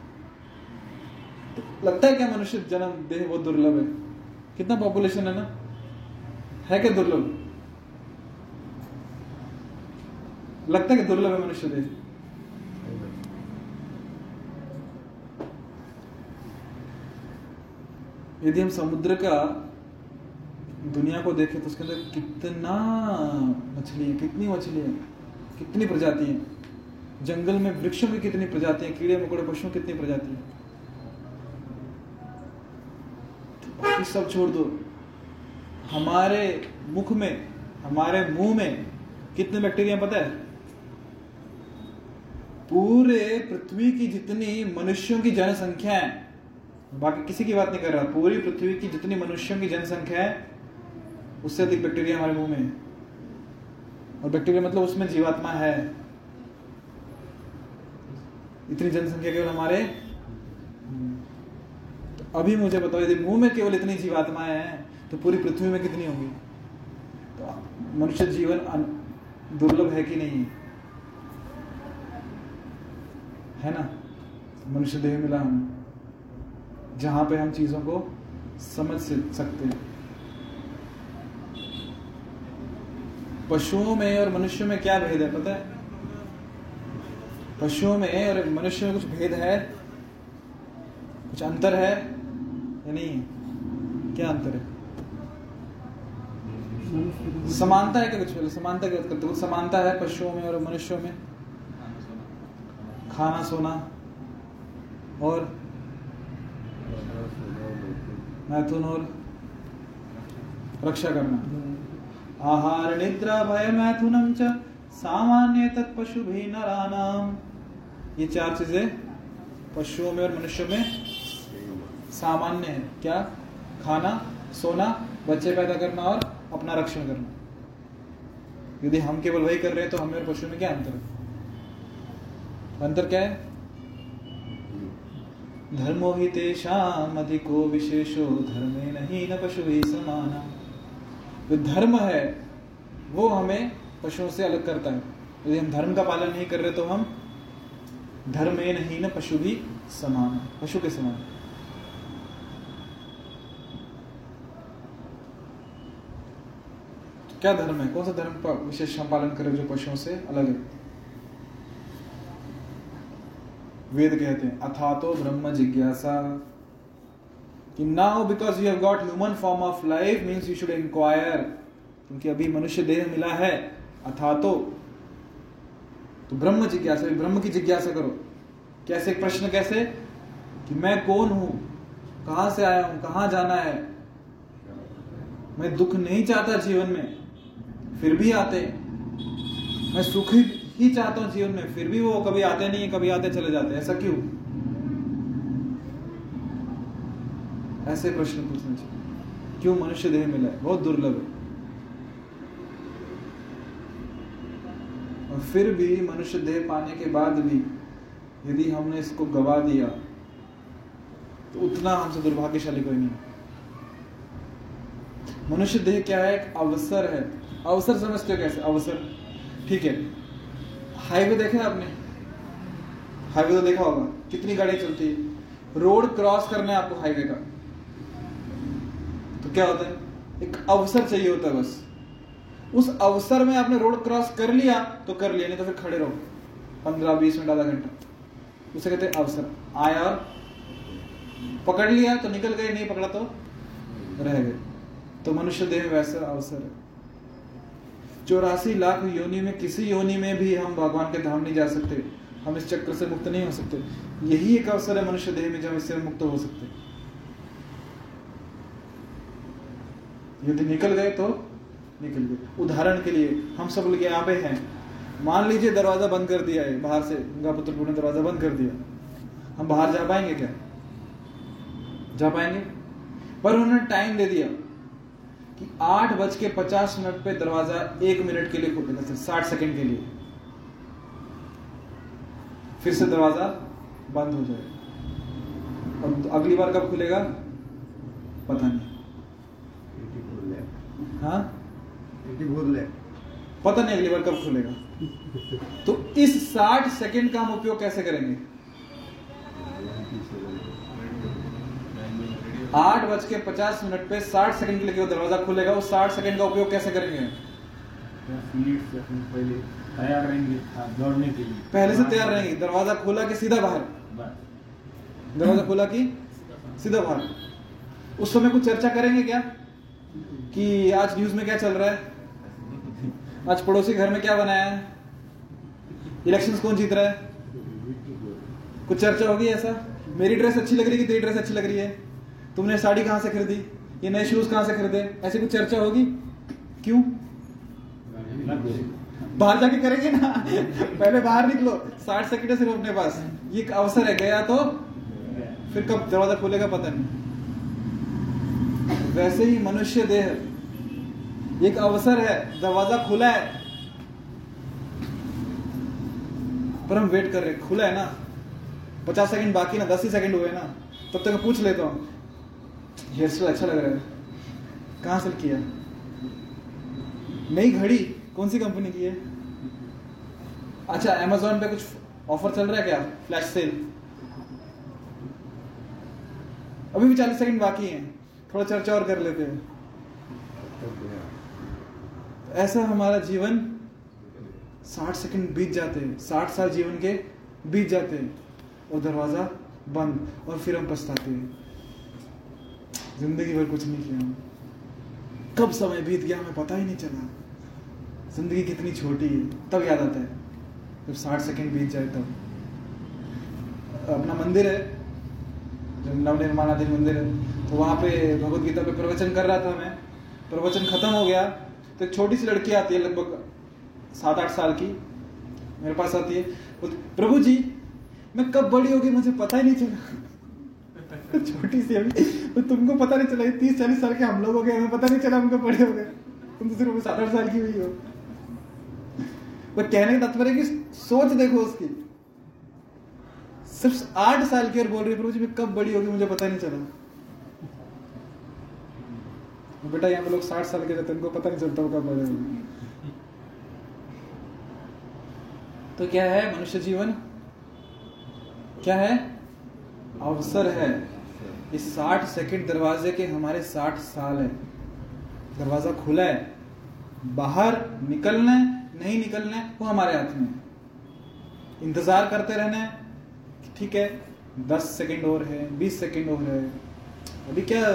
लगता है क्या मनुष्य जन्म देह बहुत दुर्लभ है? कितना पॉपुलेशन है ना? है क्या दुर्लभ? लगता है कि दुर्लभ है मनुष्य देह? यदि हम समुद्र का दुनिया को देखें तो उसके अंदर कितना मछली है, कितनी मछली है, कितनी प्रजाति है? जंगल में वृक्षों की कितनी प्रजाति है, कीड़े, मकोड़े, पशुओं कितनी प्रजाति बाकी सब छोड़ दो। हमारे मुख में, हमारे मुँह में कितने बैक्टीरिया पता है? पूरे पृथ्वी की जितनी मनुष्यों की जनसंख्या है, बाकी किसी की बात नहीं कर रहा, पूरी पृथ्वी की जितनी मनुष्यों की जनसंख्या है, उससे अधिक बैक्टीरिया हमारे मुँह में और बैक्टीरिया मतलब उसमें जीवात्मा है। इतनी जनसंख्या केवल हमारे अभी मुझे बताओ, यदि मुँह में केवल इतनी जीवात्माएँ हैं तो पूरी पृथ्वी में कितनी होंगी? तो मनुष्य जीवन दुर्लभ है कि नहीं? है ना? मनुष्य देह मिला हम, जहाँ पे हम चीज़ों को समझ सकते हैं। पशुओं में और मनुष्यों में क्या भेद है, पता है? पशुओं में और मनुष्य में कुछ भेद है? कुछ अंतर है? या नहीं? है? क्या अंतर है? समानता है क्या कुछ पहले? समानता की बात करते हैं। समानता है पशुओं में और मनुष्यों में। खाना, सोना और मैथुन और रक्षा करना। आहार, निद्रा, भय, मैथुनम च सामान्य तत्पशु भी नरानाम ये चार चीज़ें पशुओं में और मनुष्यों में सामान्य है। क्या? खाना, सोना, बच्चे पैदा करना और अपना रक्षण करना। यदि हम केवल वही कर रहे हैं तो हमें और पशुओं में क्या अंतर अंतर क्या है? धर्मो ही तेषाम अधिको विशेषो, धर्मे नहीं न पशु ही समाना जो धर्म है, वो हमें पशुओं से अलग करता है। यदि हम धर्म का पालन नहीं कर रहे तो हम धर्मे नहीं न पशु भी समान पशु के समान क्या धर्म है? कौन सा धर्म का विशेष पालन करें जो पशुओं से अलग है? वेद कहते हैं, अथातो ब्रह्म जिज्ञासा। कि now because you have got human form of life means you should inquire क्योंकि अभी मनुष्य देह मिला है, अथातो। तो ब्रह्म जिज्ञासा, ब्रह्म की जिज्ञासा करो। कैसे? प्रश्न कैसे? कि मैं कौन हूँ? कहाँ से आया हूँ? कहाँ जाना है? मैं दुख नहीं चाहता जीवन में। फिर भी आते। मैं सुख ही, चाहता हूँ जीवन में फिर भी वो कभी आते नहीं है कभी आते चले जाते। ऐसा क्यों? ऐसे प्रश्न पूछने चाहिए। क्यों मनुष्य देह मिला है बहुत दुर्लभ है। और फिर भी मनुष्य देह पाने के बाद भी यदि हमने इसको गवा दिया तो उतना हमसे दुर्भाग्यशाली कोई नहीं। मनुष्य देह क्या है? एक अवसर है। अवसर समझते हो कैसे? अवसर। ठीक है। हाईवे देखा आपने? हाईवे तो देखा होगा। कितनी गाड़ी चलती है? रोड क्रॉस करना है आपको हाईवे का। तो क्या होता है? एक अवसर चाहिए होता है बस। उस अवसर में आपने रोड क्रॉस कर लिया तो कर लिया, नहीं तो फिर खड़े रहो। पंद्रह, बीस मिनट, आधा घंटा। उसे कहते हैं अवसर। आया और पकड़ लिया तो निकल गए, नहीं पकड़ा तो रह गए। तो मनुष्य देह वैसा अवसर है। चौरासी लाख योनि में, किसी योनि में भी हम भगवान के धाम नहीं जा सकते। हम इस चक्र से मुक्त नहीं हो सकते। यही एक अवसर है मनुष्य देह में जब इससे मुक्त हो सकते। यदि निकल गए तो निकल गए। उदाहरण के लिए, हम सब लोग यहाँ पे हैं। मान लीजिए दरवाज़ा बंद कर दिया है, बाहर से गंगा पुत्रपुर ने दरवाज़ा बंद कर दिया। हम बाहर जा पाएँगे क्या? जा पाएँगे। पर उन्होंने टाइम दे दिया। कि आठ बज के पचास मिनट पे दरवाज़ा एक मिनट के लिए खुलेगा सिर्फ़ साठ सेकंड के लिए। फिर से दरवाज़ा बंद हो जाएगा। और तो अगली बार कब खुलेगा? पता नहीं। हाँ? पता नहीं अगली बार कब खुलेगा। तो इस 60 सेकंड का हम उपयोग कैसे करेंगे? आठ बज के पचास मिनट पे 60 सेकंड के लिए दरवाज़ा खुलेगा। उस 60 सेकंड का उपयोग कैसे करेंगे? पहले तैयार रहेंगे दौड़ने के लिए। पहले से तैयार रहेंगे। दरवाज़ा खुला कि सीधा बाहर? दरवाज़ा खुला कि सीधा बाहर? उस समय कुछ चर्चा करेंगे क्या? कि आज न्यूज़ में क्या चल रहा है? आज पड़ोसी घर में क्या बनाया है? इलेक्शन कौन जीत रहा है? कुछ चर्चा होगी ऐसा? मेरी ड्रेस अच्छी लग रही है कि तेरी ड्रेस अच्छी लग रही है? तुमने साड़ी कहाँ से खरीदी? ये नए शूज़ कहाँ से खरीदे? ऐसी कुछ चर्चा होगी? क्यों? बाहर जाके करेंगे ना? पहले बाहर निकलो। साठ सेकंड है सिर्फ़ अपने पास। ये अवसर है, गया तो? फिर कब दरवाज़ा खुलेगा पता नहीं। वैसे ही मनुष्य देह। एक अवसर है, दरवाज़ा खुला है। पर हम वेट कर रहे खुला है ना? पचास सेकंड बाकी ना, दस ही सेकंड हुए ना? तब तक पूछ लेता हूँ। हेयर अच्छा लग रहा है। कहाँ से किया? नई घड़ी? कौन सी कंपनी की है? अच्छा अमेजोन पे कुछ ऑफ़र चल रहा है क्या? फ्लैश सेल अभी भी चालीस सेकंड बाकी हैं। थोड़ा चर्चा और कर लेते हैं। ऐसा हमारा जीवन साठ सेकंड बीत जाते हैं। साठ साल जीवन के बीत जाते हैं। और दरवाज़ा बंद और फिर हम पछताते हैं। ज़िंदगी भर कुछ नहीं किया। कब समय बीत गया हमें पता ही नहीं चला। ज़िंदगी कितनी छोटी है, तब याद आता है। जब साठ सेकंड बीत जाए तब। अपना मंदिर है, जो नवनिर्माणाधीन मंदिर है तो वहाँ पे भगवत गीता पे प्रवचन कर रहा था मैं। प्रवचन खत्म हो गया तो एक छोटी सी लड़की आती है लगभग सात आठ साल की, मेरे पास आती है। प्रभु जी, मैं कब बड़ी होगी मुझे पता ही नहीं चला। [laughs] छोटी सी अभी। तो तुमको पता नहीं चला तीस चालीस साल के हम लोग हो गए, हमें पता नहीं चला हमको बड़े हो गए। तुम तो सिर्फ़ सात आठ साल की हुई हो। वो कहने का तात्पर्य कि सोच देखो उसकी। सिर्फ़ आठ साल की और बोल रही प्रभु जी, मैं कब बड़ी होगी मुझे पता नहीं चला। बेटा, यहाँ पे लोग साठ साल के रहते उनको पता नहीं चलता कब बड़े होंगे। तो क्या है मनुष्य जीवन? क्या है? अवसर है। इस साठ सेकंड दरवाजे के हमारे साठ साल है। दरवाज़ा खुला है। बाहर निकलना नहीं निकलना वो हमारे हाथ में है। इंतज़ार करते रहना है ठीक है, दस सेकंड और है, बीस सेकंड और है। अभी क्या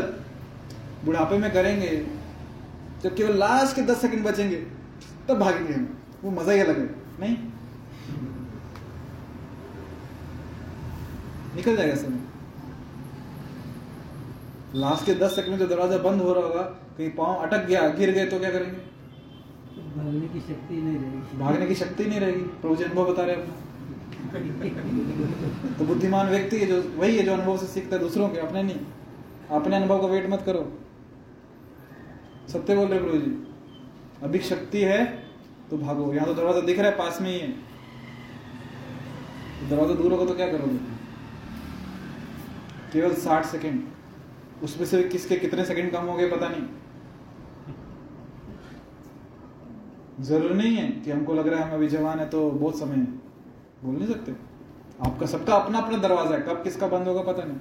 बुढ़ापे में करेंगे? जब केवल लास्ट के दस सेकंड बचेंगे, तब भागेंगे हम। वो मज़ा ही अलग है, नहीं? निकल जाएगा समय लास्ट के दस सेकंड में जो दरवाज़ा बंद हो रहा होगा कहीं पाँव अटक गया गिर गए तो क्या करेंगे? भागने की शक्ति नहीं रहेगी। भागने की शक्ति नहीं रहेगी। प्रभु जी अनुभव बता रहे अपना [laughs] तो बुद्धिमान व्यक्ति है जो वही है जो अनुभव से सीखता है दूसरों के अपने नहीं। अपने अनुभव का वेट मत करो। सत्य बोल रहे प्रभु जी अभी शक्ति है तो भागो। यहाँ तो दरवाज़ा दिख रहा है पास में ही है। तो दरवाज़ा दूर होगा तो क्या करोगे? केवल साठ सेकंड। उसमें से किसके कितने सेकंड कम हो गए पता नहीं। ज़रूरी नहीं है कि हमको लग रहा है हम अभी जवान है तो बहुत समय है। बोल नहीं सकते। आपका सबका अपना अपना दरवाज़ा है कब किसका बंद होगा पता नहीं।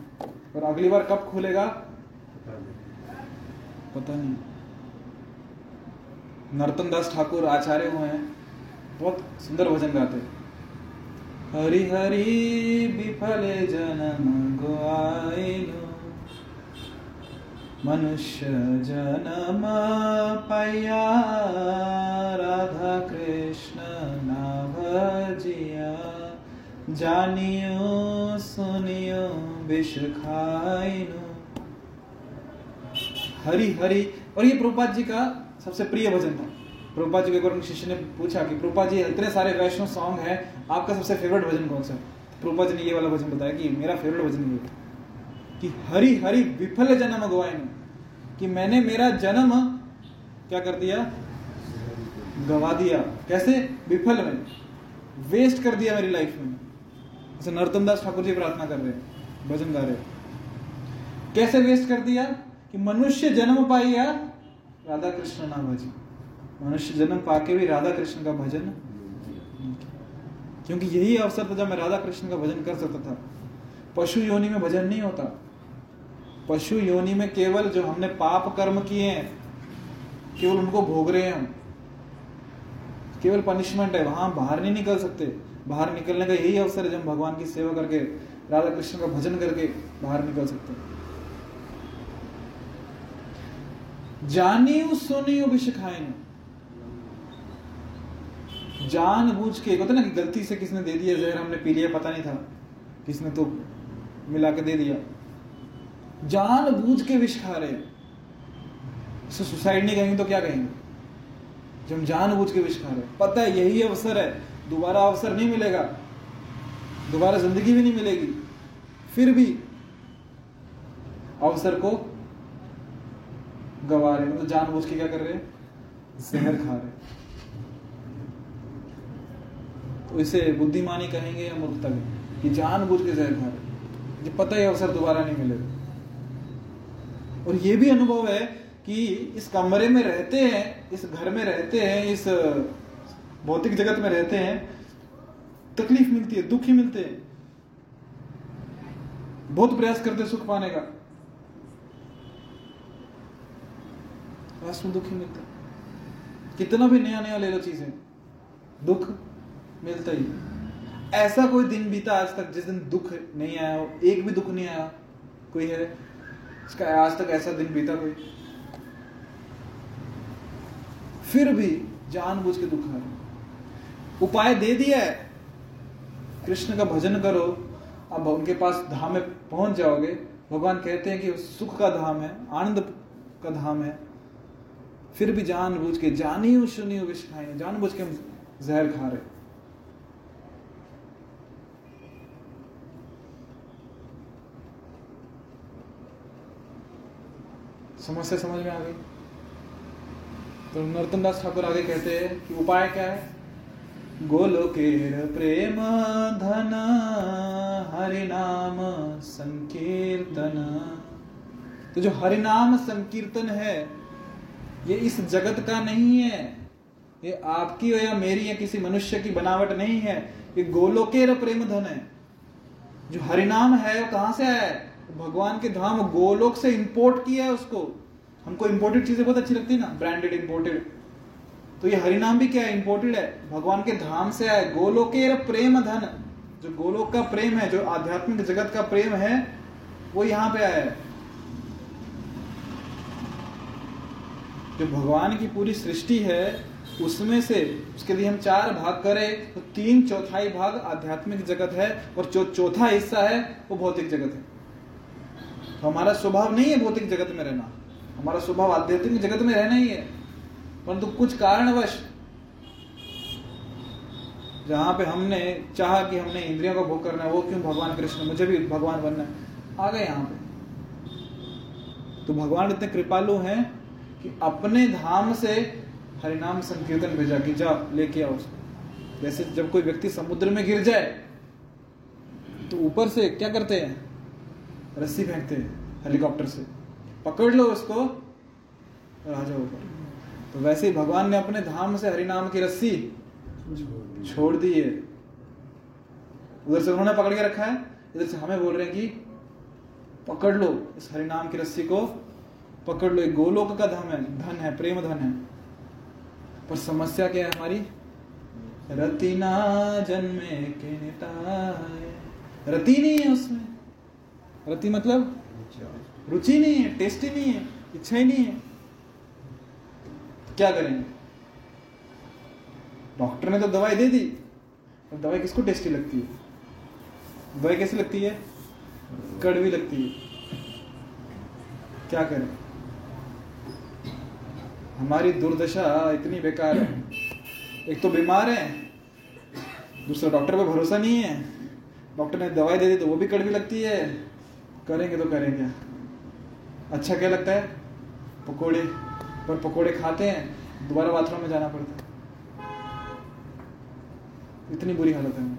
और अगली बार कब खुलेगा? पता नहीं। नर्तन दास ठाकुर आचार्य हुए हैं। बहुत सुंदर भजन गाते हरि हरि विफले जन्म गोआइनु मनुष्य जन्म पाया राधा कृष्ण ना भजिया जानियो, सुनियो विष खाइनु हरि हरि। और ये प्रभुपाद जी का सबसे प्रिय भजन था। प्रभुपाद जी को बार शिष्य ने पूछा कि, प्रभुपाद जी, इतने सारे वैष्णव सॉन्ग हैं, आपका सबसे फेवरेट भजन कौन सा प्रभुपाद जी ने ये वाला भजन बताया कि, मेरा फेवरेट भजन ये कि हरि हरि विफल जन्म गवाए कि मैंने मेरा जन्म क्या कर दिया? गवा दिया। कैसे? विफल में। वेस्ट कर दिया मेरी लाइफ में। जैसे नरोत्तम दास ठाकुर जी प्रार्थना कर रहे भजन गा रहे कैसे वेस्ट कर दिया? कि मनुष्य जन्म पाइया राधा कृष्ण ना भजी मनुष्य जन्म पाके भी राधा कृष्ण का भजन क्योंकि यही अवसर था जब मैं राधा कृष्ण का भजन कर सकता था। पशु योनि में भजन नहीं होता। पशु योनि में केवल जो हमने पाप कर्म किए हैं, केवल उनको भोग रहे हैं हम। केवल पनिशमेंट है, वहाँ बाहर नहीं निकल सकते। बाहर निकलने का यही अवसर है जब हम भगवान की सेवा करके, राधा कृष्ण का भजन करके बाहर निकल सकते हैं। जानियो भी सिखाए जान बूझ के होता ना कि गलती से किसने दे दिया, जहर हमने पी लिया, पता नहीं था। किसने तो मिला के दे दिया। जान बूझ के विष खा रहे हैं सुसाइड नहीं कहेंगे तो क्या कहेंगे? जब जान बूझ के विष खा रहे हैं। पता है, यही अवसर है। दोबारा अवसर नहीं मिलेगा। दोबारा ज़िंदगी भी नहीं मिलेगी। फिर भी अवसर को गवा रहे मतलब जानबूझ के क्या कर रहे हैं? जहर खा रहे तो इसे बुद्धिमानी कहेंगे या मूर्खता कि जानबूझ के जहर खा रहे पता ही, अवसर दोबारा नहीं मिलेगा। और ये भी अनुभव है कि इस कमरे में रहते हैं, इस घर में रहते हैं, इस भौतिक जगत में रहते हैं, तकलीफ़ मिलती है, दुख ही मिलते हैं। बहुत प्रयास करते सुख पाने का। दुख ही। मिलता कितना भी नया नया ले लो चीज़ें, दुख मिलता ही। ऐसा कोई दिन बीता आज तक जिस दिन दुख नहीं आया हो, एक भी दुख नहीं आया, कोई है? इसका आज तक ऐसा दिन बीता कोई? फिर भी जानबूझ के दुख रहे। उपाय दे दिया है। कृष्ण का भजन करो। अब उनके पास धाम में पहुँच जाओगे। भगवान कहते हैं कि सुख का धाम है, आनंद का धाम है। फिर भी जानबूझ के जानी हूँ सुनी हूँ विष खाई जानबूझ के हम जहर खा रहे समस्या समझ में आ गई। तो नरोत्तम दास ठाकुर आगे कहते हैं कि उपाय क्या है? गोलोकेर प्रेम, धन, हरि नाम, संकीर्तन। तो जो हरि नाम, संकीर्तन है, ये इस जगत का नहीं है। ये आपकी या मेरी या किसी मनुष्य की बनावट नहीं है। ये गोलोकेर प्रेम, धन है। जो हरिनाम है, वो कहाँ से आया है? भगवान के धाम गोलोक से इंपोर्ट किया है उसको। हमको इंपोर्टेड चीज़ें बहुत अच्छी लगती है ना ब्रांडेड इंपोर्टेड तो ये हरिनाम भी क्या है? इंपोर्टेड है। भगवान के धाम से आए गोलोकेर प्रेम धन। जो गोलोक का प्रेम है, जो आध्यात्मिक जगत का प्रेम है, वो यहाँ पे आया है। जो भगवान की पूरी सृष्टि है, उसमें से, उसके लिए हम चार भाग करें तो तीन चौथाई भाग आध्यात्मिक जगत है, और जो चौथा हिस्सा है, वो भौतिक जगत है। तो हमारा स्वभाव नहीं है भौतिक जगत में रहना। हमारा स्वभाव आध्यात्मिक जगत में रहना ही है। परंतु कुछ कारणवश, जहाँ पे हमने चाहा कि हमने इंद्रियों का भोग करना है, वो क्यों भगवान कृष्ण, मुझे भी भगवान बनना है? आ गए यहाँ पे। तो भगवान इतने कृपालु हैं कि अपने धाम से हरिनाम संकीर्तन भेजा कि जा, लेके आओ उसको। जैसे जब कोई व्यक्ति समुद्र में गिर जाए तो ऊपर से क्या करते हैं? रस्सी फेंकते हैं हेलीकॉप्टर से। पकड़ लो उसको जाओ ऊपर। तो वैसे ही भगवान ने अपने धाम से हरिनाम की रस्सी छोड़ दी है। उधर से उन्होंने पकड़ के रखा है। इधर से हमें बोल रहे हैं कि पकड़ लो इस हरिनाम की रस्सी को, पकड़ लो। एक गोलोक का धन है धन है, प्रेम धन है। पर समस्या क्या है हमारी? रतिना जन्मे के रति नहीं है उसमें। रति मतलब? रुचि नहीं है, टेस्टी नहीं है, इच्छा ही नहीं है। क्या करेंगे डॉक्टर ने तो दवाई दे दी। और दवाई किसको टेस्टी लगती है? दवाई कैसी लगती है? कड़वी लगती है। क्या करें? हमारी दुर्दशा इतनी बेकार है। एक तो बीमार है, दूसरा डॉक्टर पे भरोसा नहीं है। डॉक्टर ने दवाई दे दी तो वो भी कड़वी लगती है। करेंगे तो करें क्या अच्छा क्या लगता है? पकोड़े। पर पकोड़े खाते हैं, दोबारा बाथरूम में जाना पड़ता है। इतनी बुरी हालत है।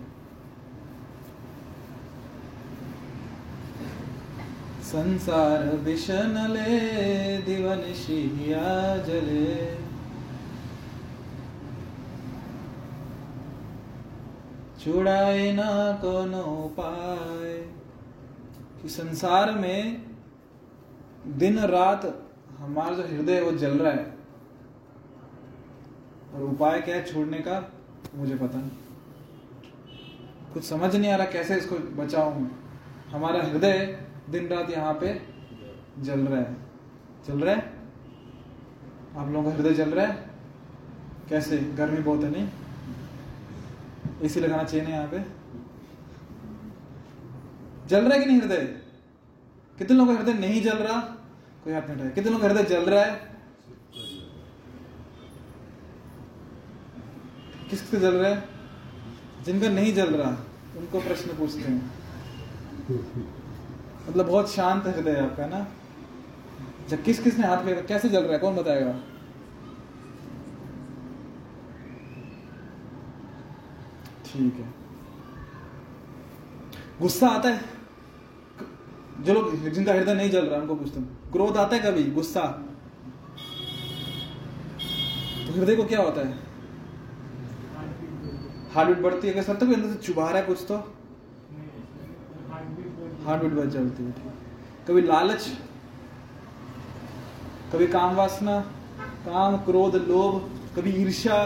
संसार विषनले दिवन शिहिया जले। छुड़ाए ना कोनो उपाय। कि संसार में दिन रात हमारा जो हृदय है, वो जल रहा है। और उपाय क्या है छोड़ने का, मुझे पता नहीं। कुछ समझ नहीं आ रहा कैसे इसको बचाऊं मैं। हमारा हृदय दिन रात यहाँ पे जल रहा है। जल रहा है? आप लोगों का हृदय जल रहा है? कैसे? गर्मी बहुत है नहीं? एसी लगाना चाहिए ना यहाँ पे? जल रहा है कि नहीं हृदय? कितने लोगों का हृदय नहीं जल रहा? कोई हाथ नहीं कितने लोगों का हृदय जल रहा है? किसके जल रहा है? जिनका नहीं जल रहा, उनको प्रश्न पूछते हैं। मतलब बहुत शांत हृदय आपका ना? जब किस किसने हाथ फेंका कैसे जल रहा है? कौन बताएगा? ठीक है। गुस्सा आता है? जो लोग, जिनका हृदय नहीं जल रहा, उनको पूछता हूँ क्रोध आता है कभी? गुस्सा? तो हृदय को क्या होता है? हार्ट बीट बढ़ती है। सब तक अंदर से चुभा रहा है कुछ तो? हार्ट बीट बढ़ चलती है कभी लालच, कभी काम वासना, काम, क्रोध, लोभ, कभी ईर्ष्या,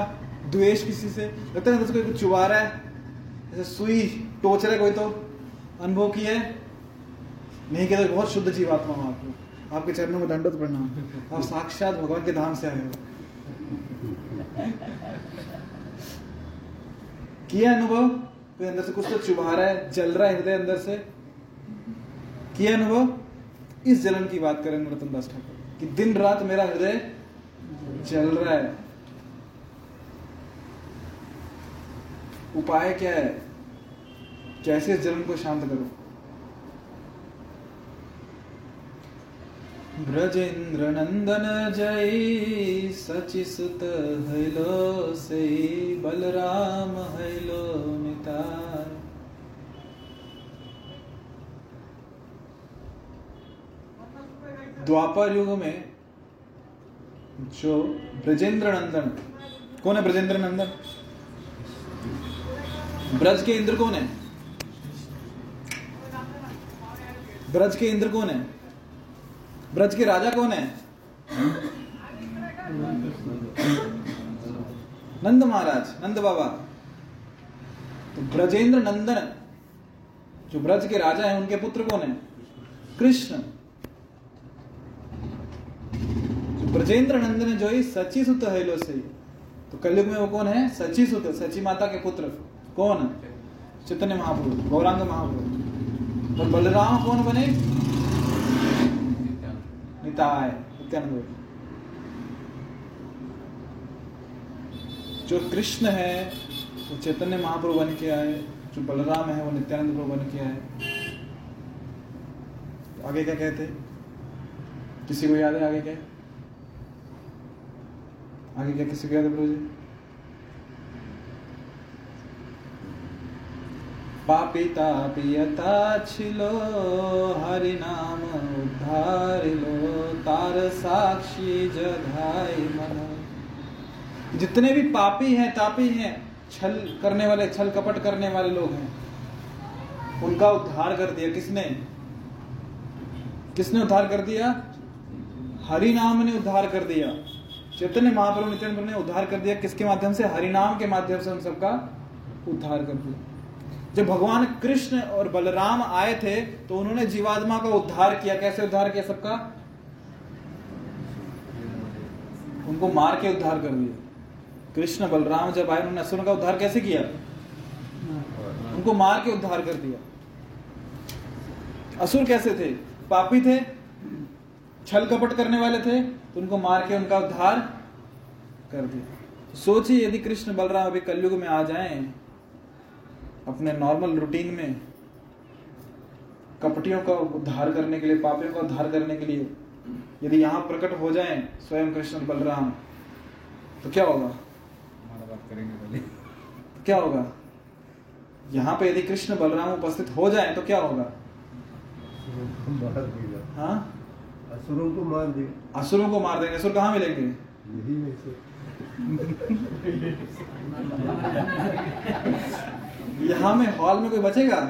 द्वेष किसी से। लगता है कोई कुछ चुभा रहा है। जैसे सुई टोच रहा है कोई तो? अनुभव किया है? नहीं किया तो बहुत शुद्ध जीवात्मा हूँ आप लोग। आपके चरणों में दंडोत प्रणाम आप साक्षात भगवान के धाम से आए हो। किया अनुभव? कोई अंदर से कुछ तो चुभा रहा है, जल रहा है हृदय अंदर से? किया अनुभव? इस जलन की बात करें रतन दास ठाकुर, कि दिन रात मेरा हृदय जल रहा है। उपाय क्या है? कैसे इस जलन को शांत करो? ब्रजेंद्र नंदन जय सचि सुत हैलो से बलराम हैलो निताय द्वापर युग में जो ब्रजेंद्र नंदन कौन है ब्रजेंद्र नंदन ब्रज के इंद्र कौन है? ब्रज के इंद्र कौन है? ब्रज के राजा कौन है? नंद महाराज, नंद बाबा। तो ब्रजेंद्र नंदन, जो ब्रज के राजा हैं, उनके पुत्र कौन है? कृष्ण। ब्रजेंद्र नंदन जो ही, सची सुत है लो सही तो कलयुग में वो कौन है? सची सुत, सची माता के पुत्र। कौन? चैतन्य महापुरुष गौरांग महापुरुष और बलराम कौन बने? निताय नित्यानंद जो कृष्ण है वो चैतन्य महाप्रभु बन के आए जो बलराम है वो नित्यानंद प्रभु बन के आए तो आगे क्या कहते किसी को याद है आगे क्या आगे क्या किसी को याद है प्रभु जी পাপিতাপিয়তা ছিল হরি निहार तार साक्षी जगाई मन। जितने भी पापी हैं, तापी हैं, छल करने वाले, छल कपट करने वाले लोग हैं, उनका उद्धार कर दिया किसने? किसने उद्धार कर दिया? हरि नाम ने उद्धार कर दिया। चैतन्य महाप्रभु नित्यानंद ने उद्धार कर दिया। किसके माध्यम से? हरिनाम के माध्यम से हम सबका उद्धार कर दिया। जब भगवान कृष्ण और बलराम आए थे तो उन्होंने जीवात्मा का उद्धार किया। कैसे उद्धार किया सबका? उनको मार के उद्धार कर दिया। कृष्ण, बलराम जब आए, उन्होंने असुरों का उद्धार कैसे किया? उनको मार के उद्धार कर दिया। असुर कैसे थे? पापी थे, छल कपट करने वाले थे तो उनको मार के उनका उद्धार कर दिया। सोचिए, यदि कृष्ण, बलराम अभी कलयुग में आ जाएँ अपने नॉर्मल रूटीन में कपटियों का उद्धार करने के लिए पापियों का उद्धार करने के लिए यदि यहाँ प्रकट हो जाए स्वयं कृष्ण बलराम तो क्या होगा? हमारा बात करेंगे पहले। तो क्या होगा? यहाँ पे यदि कृष्ण बलराम उपस्थित हो जाए तो क्या होगा? हाँ? असुरों को मार देगा। असुरों को मार देंगे। असुर कहाँ मिलेंगे? यही में से। [laughs] यहाँ में हॉल में कोई बचेगा?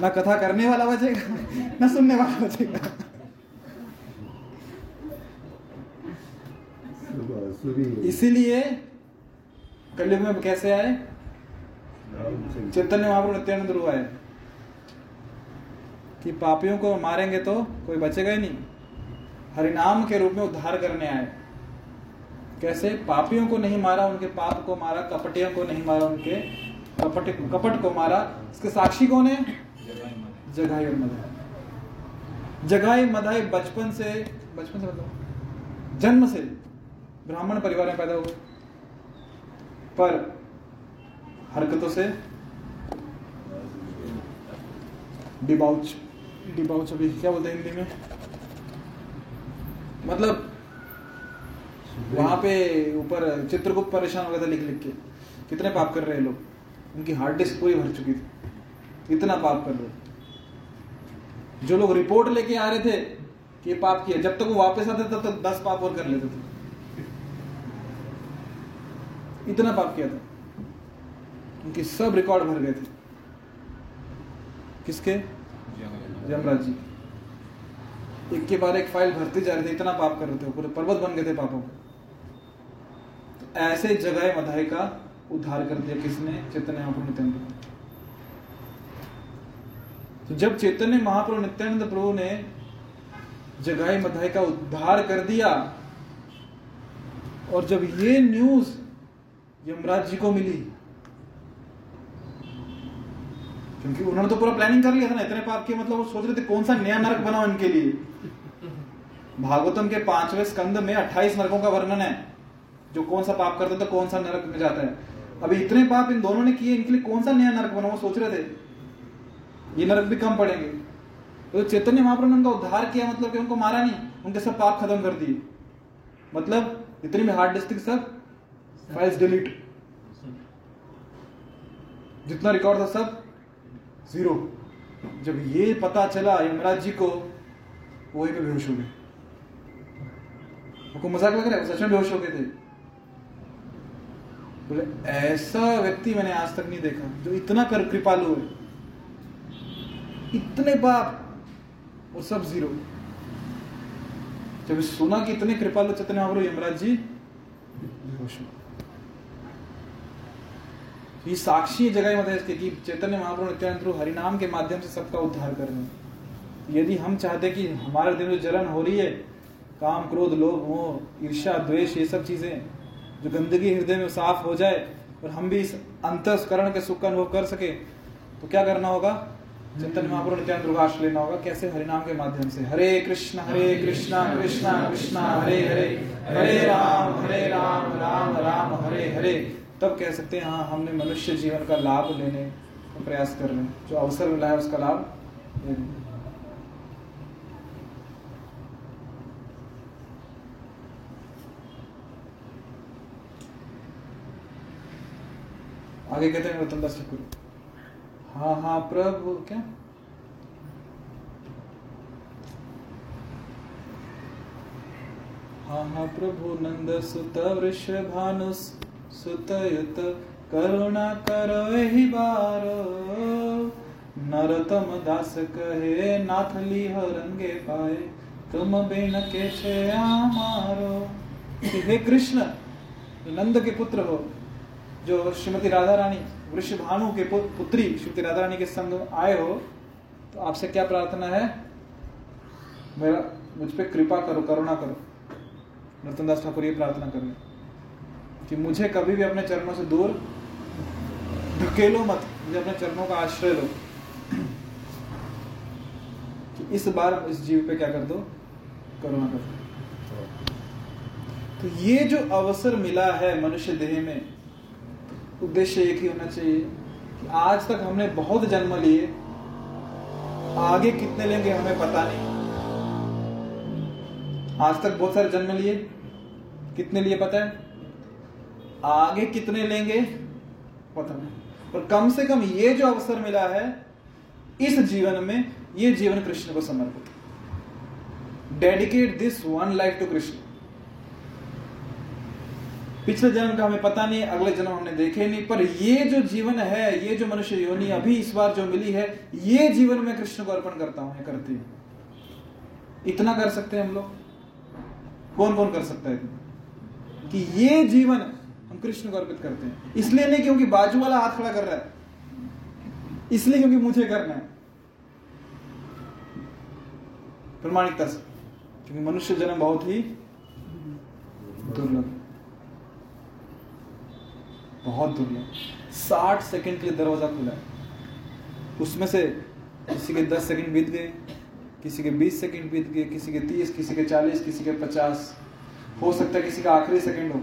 ना कथा करने वाला बचेगा, ना सुनने वाला बचेगा। इसीलिए कलयुग में कैसे आए? चैतन्य महाप्रभु नित्यानंद रूप आए। कि पापियों को मारेंगे तो कोई बचेगा ही नहीं। हरिनाम के रूप में उद्धार करने आए। कैसे? पापियों को नहीं मारा, उनके पाप को मारा, कपटियों को नहीं मारा, उनके कपट कपट को मारा। इसके साक्षी कौन है? जगाई और मधाई जगाई मधाई बचपन से बचपन से मतलब? जन्म से ब्राह्मण परिवार में पैदा हुए। पर हरकतों से डिबाउच डिबाउच अभी क्या बोलते हैं हिंदी में? मतलब वहाँ पे ऊपर चित्रगुप्त परेशान हो गया था लिख लिख के। कितने पाप कर रहे हैं लोग? उनकी हार्ड डिस्क पूरी भर चुकी थी। इतना पाप कर रहे जो लोग रिपोर्ट लेके आ रहे थे कि पाप किया, जब तक वो वापस आते तब तक दस पाप और कर लेते थे। इतना पाप किया था। उनके सब रिकॉर्ड भर गए थे। किसके? यमराज जी। एक के बाद एक फ़ाइल भरते जा रहे थे, इतना पाप कर रहे थे। पूरे पर्वत बन गए थे पापों के। तो ऐसे जगह मधाई का उद्धार कर दिया किसने? चैतन्य महाप्रभु नित्यानंद। तो जब चैतन्य महाप्रभु नित्यानंद प्रभु ने जगाई मधाई का उद्धार कर दिया, और जब ये न्यूज़ यमराज जी को मिली, क्योंकि उन्होंने तो पूरा प्लानिंग कर लिया था ना, इतने पाप के मतलब वो सोच रहे थे कौन सा नया नरक बनाओ इनके लिए। भागवतम के पाँचवें स्कंद में 28 नरकों का वर्णन है। जो कौन सा पाप करता है तो कौन सा नरक में जाता है। अभी इतने पाप इन दोनों ने किए, इनके लिए कौन सा नया नरक बना वो सोच रहे थे? ये नरक भी कम पड़ेंगे। तो चैतन्य महाप्रभु ने उनका उद्धार किया मतलब कि उनको मारा नहीं, उनके सब पाप खत्म कर दिए। मतलब जितनी भी हार्ड डिस्क सब फाइल्स डिलीट जितना रिकॉर्ड था सब ज़ीरो जब ये पता चला, यमराज जी को, वो पे बेहोश हो गए। मज़ाक लग रहा है? सच में बेहोश हो गए थे? बोले, ऐसा व्यक्ति मैंने आज तक नहीं देखा, जो इतना कर कृपालु है। इतने पाप और सब ज़ीरो जब सुना कि इतने कृपालु चैतन्य महाप्रभु यमराज जी हो ये साक्षी है जगह मतलब इसके कि चैतन्य महाप्रभु नित्यानंद हरिनाम के माध्यम से सबका उद्धार कर रहे यदि हम चाहते कि हमारे दिन में जलन हो रही है, काम, क्रोध, लोभ, मोह ईर्षा द्वेष, ये सब चीज़ें जो गंदगी हृदय में साफ़ हो जाए और हम भी इस अंतस्करण के सुख का अनुभव कर सके तो क्या करना होगा? चिंतन प्रभु का आश्रय लेना होगा। कैसे? हरिनाम के माध्यम से। हरे कृष्ण हरे कृष्ण कृष्ण कृष्ण, हरे हरे हरे राम हरे राम राम राम, हरे हरे। तब कह सकते हैं हाँ हमने मनुष्य जीवन का लाभ लेने का प्रयास कर रहे हैं। जो अवसर मिला है, उसका लाभ ले आगे कहते हैं रतन दास ठाकुर। हाँ हाँ प्रभु, क्या? हाँ हाँ प्रभु नंद सुत वृषभानु सुतयुत करुणा करो ही बार। नरतम दास कहे, नाथ लीह रंगे पाए, तुम बिन के छे मारो हे कृष्ण, नंद के पुत्र हो। जो श्रीमती राधा रानी वृषभानु के पुत्री श्रीमती राधा रानी के संग आए हो तो आपसे क्या प्रार्थना है? मेरा, मुझ पे कृपा करो, करुणा करो। नर्तन दास ठाकुर ये प्रार्थना कर कि मुझे कभी भी अपने चरणों से दूर ढकेलो मत, मुझे अपने चरणों का आश्रय लो। कि इस बार इस जीव पे क्या कर दो? करुणा कर। दो तो ये जो अवसर मिला है मनुष्य देह में उद्देश्य एक ही होना चाहिए कि आज तक हमने बहुत जन्म लिए, आगे कितने लेंगे हमें पता नहीं। आज तक बहुत सारे जन्म लिए, कितने लिए पता है? आगे कितने लेंगे? पता नहीं। पर कम से कम ये जो अवसर मिला है, इस जीवन में ये जीवन कृष्ण को समर्पित dedicate this one life to Krishna पिछले जन्म का हमें पता नहीं, अगले जन्म हमने देखे नहीं, पर ये जो जीवन है, ये जो मनुष्य योनि अभी इस बार जो मिली है, ये जीवन में कृष्ण को अर्पण करता हूँ करती हूँ। इतना कर सकते हैं हम लोग? कौन कौन कर सकता है कि ये जीवन हम कृष्ण को अर्पित करते हैं। इसलिए नहीं क्योंकि बाजू वाला हाथ खड़ा कर रहा है, इसलिए क्योंकि मुझे करना है। प्रमाणिकता से, क्योंकि मनुष्य जन्म बहुत ही दुर्लभ। बहुत दुर्लभ साठ सेकंड के लिए दरवाज़ा खुला है। उसमें से किसी के दस सेकंड बीत गए, किसी के बीस सेकंड बीत गए, किसी के तीस, किसी के चालीस, किसी के पचास। हो सकता है किसी का आखिरी सेकंड हो।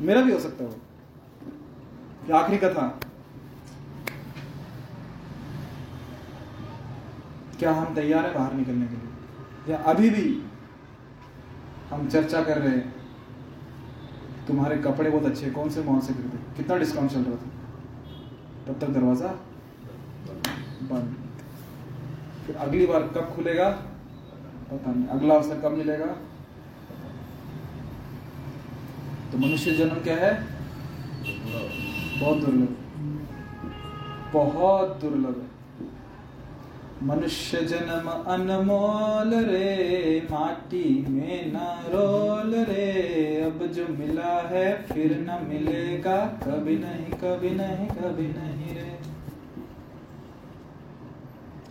मेरा भी हो सकता है। आखिरी कथा क्या हम तैयार हैं बाहर निकलने के लिए? या अभी भी हम चर्चा कर रहे हैं? तुम्हारे कपड़े बहुत अच्छे कौन से मॉल से खरीदे? कितना डिस्काउंट चल रहा था? तब तक दरवाज़ा बंद। फिर अगली बार कब खुलेगा? पता नहीं। अगला अवसर कब मिलेगा? तो मनुष्य जन्म क्या है? बहुत दुर्लभ। बहुत दुर्लभ है। मनुष्य जन्म अनमोल रे, माटी में न रोल रे। अब जो मिला है फिर न मिलेगा, कभी नहीं कभी नहीं कभी नहीं रे।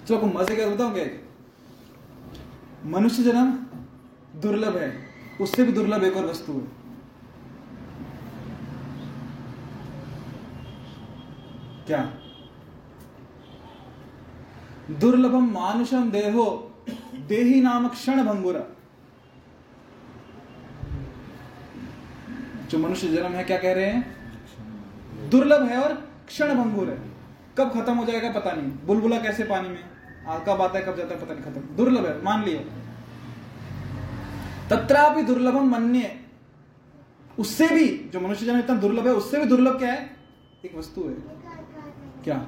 चलो मज़े का बताऊँ क्या? मनुष्य जन्म दुर्लभ है, उससे भी दुर्लभ एक और वस्तु है। क्या? दुर्लभम मानुषम देहो देही नाम क्षण भंगुरा। जो मनुष्य जन्म है क्या कह रहे हैं? दुर्लभ है और क्षण भंगुर है। कब खत्म हो जाएगा पता नहीं। बुलबुला कैसे पानी में? आ, कब आता है कब जाता है पता नहीं खत्म। दुर्लभ है मान लिया। तत्रापि दुर्लभम मन्य। उससे भी जो मनुष्य जन्म इतना दुर्लभ है उससे भी दुर्लभ क्या है? एक वस्तु है। क्या?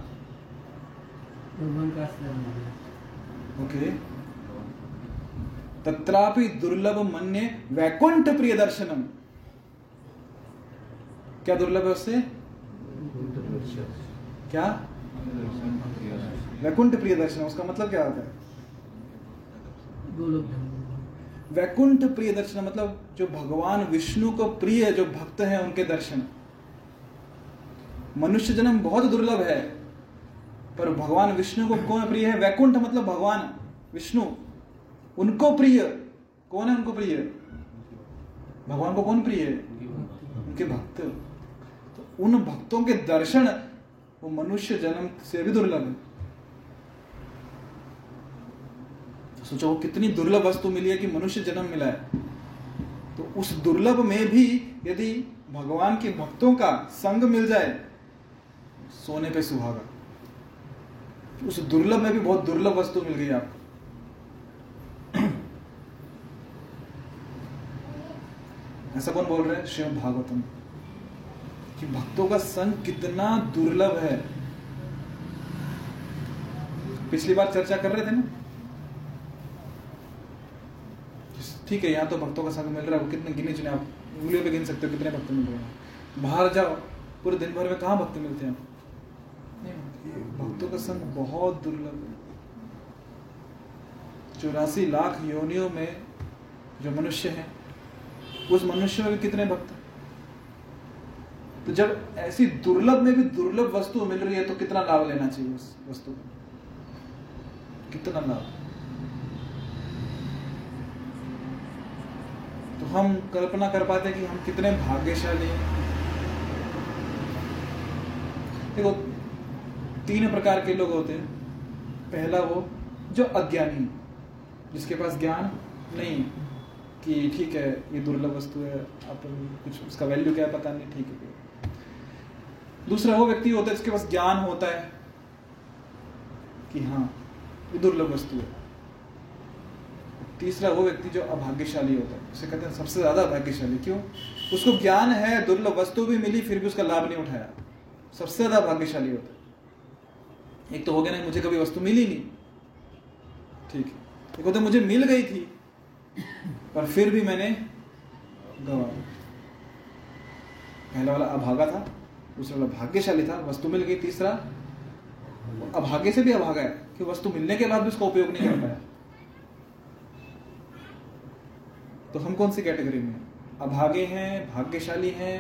ओके तत्रापि दुर्लभ मन्य वैकुंठ प्रिय दर्शनम क्या दुर्लभ है उससे? क्या? वैकुंठ प्रिय दर्शन उसका मतलब क्या होता है? वैकुंठ प्रिय दर्शन मतलब जो भगवान विष्णु को प्रिय जो भक्त हैं उनके दर्शन। मनुष्य जन्म बहुत दुर्लभ है। पर भगवान विष्णु को कौन प्रिय है? वैकुंठ मतलब भगवान, विष्णु। उनको प्रिय। कौन है उनको प्रिय? भगवान को कौन प्रिय है? उनके भक्त। तो उन भक्तों के दर्शन वो मनुष्य जन्म से भी दुर्लभ है। सोचो वो कितनी दुर्लभ वस्तु मिली है कि मनुष्य जन्म मिला है। तो उस दुर्लभ में भी यदि भगवान के भक्तों का संग मिल जाए, सोने पे सुहागा। उस दुर्लभ में भी बहुत दुर्लभ वस्तु मिल गई आपको। ऐसा कौन बोल रहे हैं? श्रीमद भागवतम। कि भक्तों का संग कितना दुर्लभ है। पिछली बार चर्चा कर रहे थे ना? ठीक है, यहाँ तो भक्तों का संग मिल रहा है। कितने गिने चुने आप उंगलियों पे गिन सकते हो कितने भक्त मिल रहे हैं। बाहर जाओ, पूरे दिन भर में कहाँ भक्त मिलते हैं? मिलते। भक्तों का संग बहुत दुर्लभ है। चौरासी लाख योनियों में जो मनुष्य हैं, उस मनुष्य में भी कितने भक्त? तो जब ऐसी दुर्लभ में भी दुर्लभ वस्तु मिल रही है तो कितना लाभ लेना चाहिए उस वस्तु का? कितना लाभ? तो हम कल्पना कर पाते हैं कि हम कितने भाग्यशाली हैं। देखो तीन प्रकार के लोग होते हैं। पहला वो जो अज्ञानी, जिसके पास ज्ञान नहीं कि ठीक है, ये दुर्लभ वस्तु है अपन कुछ उसका वैल्यू क्या है पता नहीं, ठीक है। दूसरा वो व्यक्ति होता है जिसके पास ज्ञान होता है कि हाँ ये दुर्लभ वस्तु है। तीसरा वो व्यक्ति जो अभाग्यशाली होता है, उसे कहते हैं सबसे ज़्यादा अभाग्यशाली। क्यों? उसको ज्ञान है, दुर्लभ वस्तु भी मिली, फिर भी उसका लाभ नहीं उठाया। सबसे ज़्यादा भाग्यशाली होता है। एक तो हो गया ना, मुझे कभी वस्तु मिली नहीं। ठीक है। एक होता मुझे मिल गई थी, पर फिर भी मैंने गवा पहला वाला अभागा था, दूसरा वाला भाग्यशाली था, वस्तु मिल गई, तीसरा अभागे से भी अभागा है, कि वस्तु मिलने के बाद भी उसका उपयोग नहीं कर पाया। तो हम कौन सी कैटेगरी में अभागे हैं, भाग्यशाली हैं?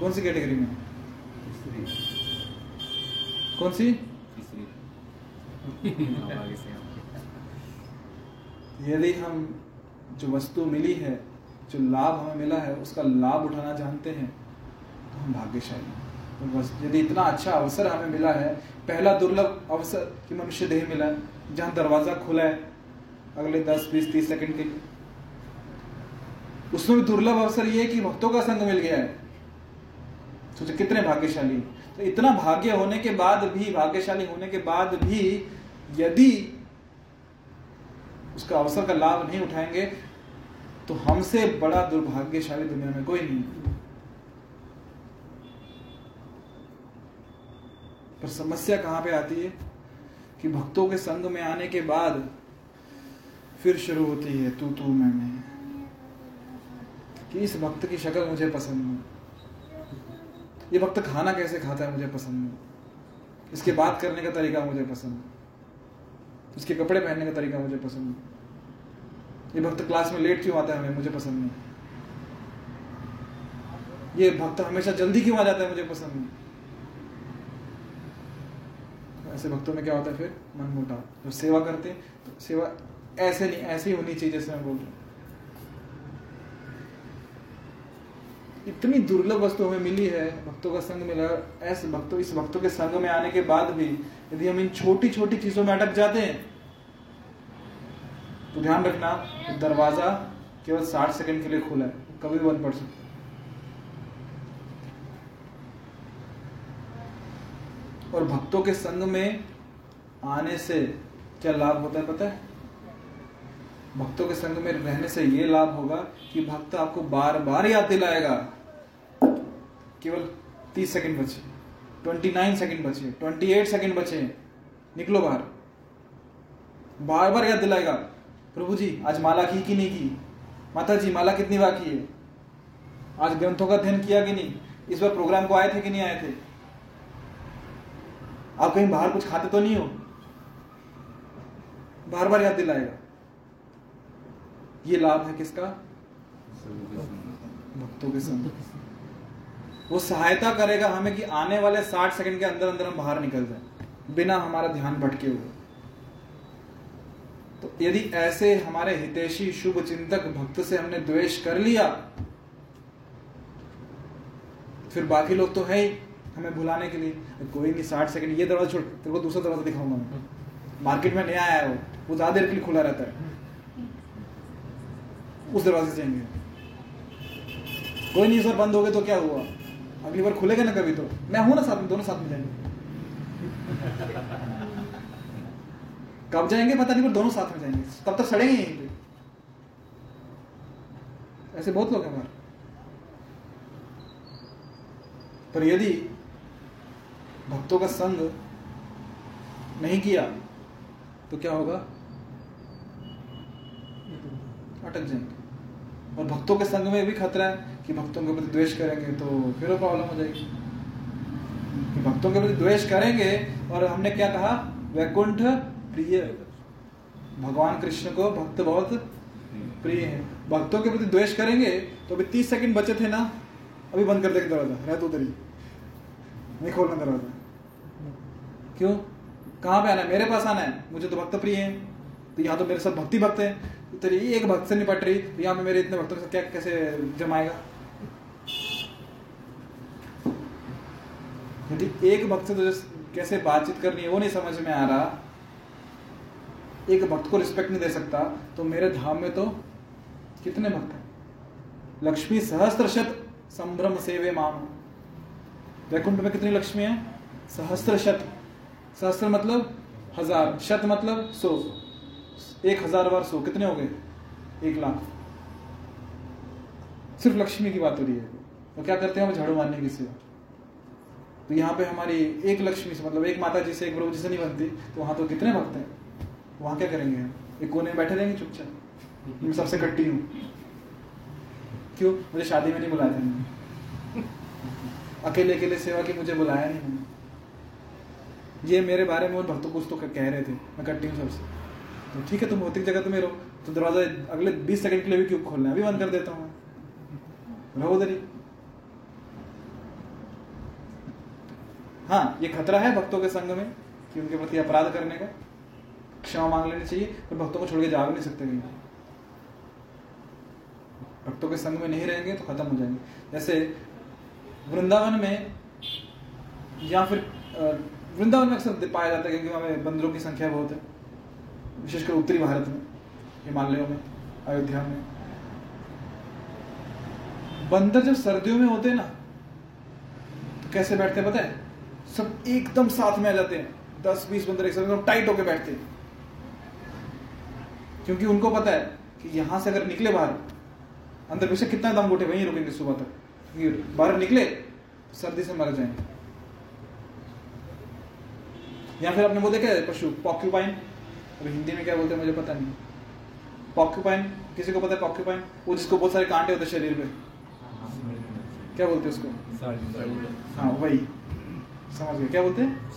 कौन सी कैटेगरी में? कौन सी यदि हम जो वस्तु मिली है, जो लाभ हमें मिला है, उसका लाभ उठाना जानते हैं तो हम भाग्यशाली। तो यदि इतना अच्छा अवसर हमें मिला है, पहला दुर्लभ अवसर कि मनुष्य देह मिला है, जहाँ दरवाज़ा खुला है, अगले दस, बीस, तीस सेकंड के लिए उसमें भी दुर्लभ अवसर ये है कि भक्तों का संग मिल गया है सोचो कितने भाग्यशाली हैं। तो इतना भाग्य होने के बाद भी, भाग्यशाली होने के बाद भी यदि उसका अवसर का लाभ नहीं उठाएँगे तो हमसे बड़ा दुर्भाग्यशाली दुनिया में कोई नहीं पर समस्या कहाँ पे आती है? कि भक्तों के संग में आने के बाद फिर शुरू होती है तू तू मैं मैं कि इस भक्त की शक्ल मुझे पसंद नहीं। ये भक्त खाना कैसे खाता है मुझे पसंद नहीं। इसके बात करने का तरीका मुझे पसंद है इसके कपड़े पहनने का तरीका मुझे पसंद है ये भक्त क्लास में लेट क्यों आता है हमें? मुझे पसंद नहीं। ये भक्त हमेशा जल्दी क्यों आ जाता है मुझे पसंद नहीं। ऐसे भक्तों में क्या होता है फिर? मन मोटा। जब सेवा करते हैं तो सेवा ऐसे नहीं, ऐसे ही होनी चाहिए जैसे मैं बोल रहा हूँ। इतनी दुर्लभ वस्तु हमें मिली है भक्तों का संग मिला ऐसे भक्तों, इस भक्तों के संग में आने के बाद भी यदि हम इन छोटी छोटी चीज़ों में अटक जाते हैं तो ध्यान रखना दरवाज़ा केवल साठ सेकंड के लिए खुला है, कभी बंद पड़ सकता और भक्तों के संग में आने से क्या लाभ होता है पता है? भक्तों के संग में रहने से ये लाभ होगा कि भक्त आपको बार बार याद दिलाएगा। केवल तीस सेकंड बचे। ट्वेंटी नाइन सेकेंड बचे। ट्वेंटी एट सेकेंड बचे। निकलो बाहर। बार बार याद दिलाएगा। प्रभु जी आज माला की कि नहीं की? माता जी माला कितनी बाकी है? आज ग्रंथों का अध्ययन किया कि नहीं? इस बार प्रोग्राम को आए थे कि नहीं आए थे? आप कहीं बाहर कुछ खाते तो नहीं हो? बार बार याद दिलाएगा। ये लाभ है किसका? भक्तों के संग। वो सहायता करेगा हमें कि आने वाले साठ सेकंड के अंदर अंदर हम बाहर निकल जाए, बिना हमारा ध्यान भटके हुए। तो यदि ऐसे हमारे हितेशी शुभ चिंतक भक्त से हमने द्वेष कर लिया, फिर बाकी लोग तो है ही हमें भुलाने के लिए। कोई नहीं, साठ सेकंड, ये दरवाज़ा छोड़, तेरे को दूसरा दरवाज़ा दिखाऊँगा मैं। मार्केट में नया आया वो वो ज़्यादा देर के लिए खुला रहता है। उस दरवाजे से जाएँगे। कोई नहीं सर बंद हो गए तो क्या हुआ? अगली बार खुलेगा ना कभी तो। मैं हूँ ना साथ में, दोनों साथ में जाएँगे। कब जाएँगे पता नहीं, पर दोनों साथ में जाएँगे। तब तक सड़ेंगे यहीं पे? ऐसे बहुत लोग हैं हमारे पर यदि भक्तों का संग नहीं किया तो क्या होगा? अटक जाएँगे। और भक्तों के संग में भी खतरा है। कि भक्तों के प्रति द्वेष करेंगे तो फिर प्रॉब्लम हो जाएगी। कि भक्तों के प्रति द्वेष करेंगे और हमने क्या कहा? वैकुंठ प्रिय। भगवान कृष्ण को भक्त बहुत प्रिय है। भक्तों के प्रति द्वेष करेंगे तो अभी तीस सेकंड बचे थे ना? अभी बंद कर देंगे दरवाज़ा। रह तो उधर ही। नहीं खोलना दरवाज़ा। क्यों? कहाँ पे आना है? मेरे पास आना है। मुझे तो भक्त प्रिय है। तो यहाँ तो मेरे साथ भक्ति भक्त है। तो तेरी एक भक्त से निपट रही। तो यहाँ पे मेरे इतने भक्तों के साथ क्या कैसे जमाएगा? यदि एक भक्त से तो कैसे बातचीत करनी है, वो नहीं समझ में आ रहा। एक भक्त को रिस्पेक्ट नहीं दे सकता। तो मेरे धाम में तो कितने भक्त हैं? लक्ष्मी सहस्त्र शत संभ्रम सेवे माम। वैकुंठ में कितनी लक्ष्मी है? सहस्त्र शत सहस्त्र मतलब हज़ार। शत मतलब सौ। एक हज़ार बार सौ। कितने हो गए? एक लाख। सिर्फ़ लक्ष्मी की बात हो रही है। तो क्या करते हैं हम? झाड़ू मारने की सेवा तो यहाँ पे हमारी एक लक्ष्मी से मतलब एक माता जी से, एक प्रभु जी से नहीं बनती तो वहाँ तो कितने भक्त हैं? वहाँ क्या करेंगे हम? एक कोने में बैठे रहेंगे चुपचाप? मैं सबसे कट्टी हूँ। क्यों? मुझे शादी में नहीं बुलाया था अकेले अकेले सेवा की मुझे बुलाया नहीं ये मेरे बारे में उन भक्तों कुछ तो कह रहे थे। मैं कट्टी हूँ सबसे। तो ठीक है, तुम भौतिक जगह में रहो। तो दरवाज़ा अगले बीस सेकंड के लिए भी क्यों खोलना है? अभी बंद कर देता हूँ। रहो उधर ही। हाँ ये खतरा है भक्तों के संग में कि उनके प्रति अपराध करने का। क्षमा मांग लेनी चाहिए, पर भक्तों को छोड़ के जा भी नहीं सकते कहीं। भक्तों के संग में नहीं रहेंगे तो खत्म हो जाएँगे। जैसे वृंदावन में या फिर वृंदावन में अक्सर पाया जाता है क्योंकि हमें बंदरों की संख्या बहुत है, विशेषकर उत्तरी भारत में, हिमालयों में, अयोध्या में। बंदर जब सर्दियों में होते ना तो कैसे बैठते पता है? सब एकदम साथ में आ जाते हैं। दस बीस बंदर एक साथ टाइट होके बैठते हैं। क्योंकि उनको पता है कि यहाँ से अगर निकले बाहर अंदर पीछे कितना दम घुटे वहीं रुकेंगे सुबह तक। बाहर निकले सर्दी से मर जाएँगे। या फिर आपने वो देखा है पशु पॉक्यूपाइन अभी हिंदी में क्या बोलते हैं मुझे पता नहीं। पॉक्यूपाइन किसी को पता है पॉक्यूपाइन वो जिसको बहुत सारे कांटे होते शरीर पे। क्या बोलते हैं उसको? हाँ वही। समझ गए क्या बोलते हैं?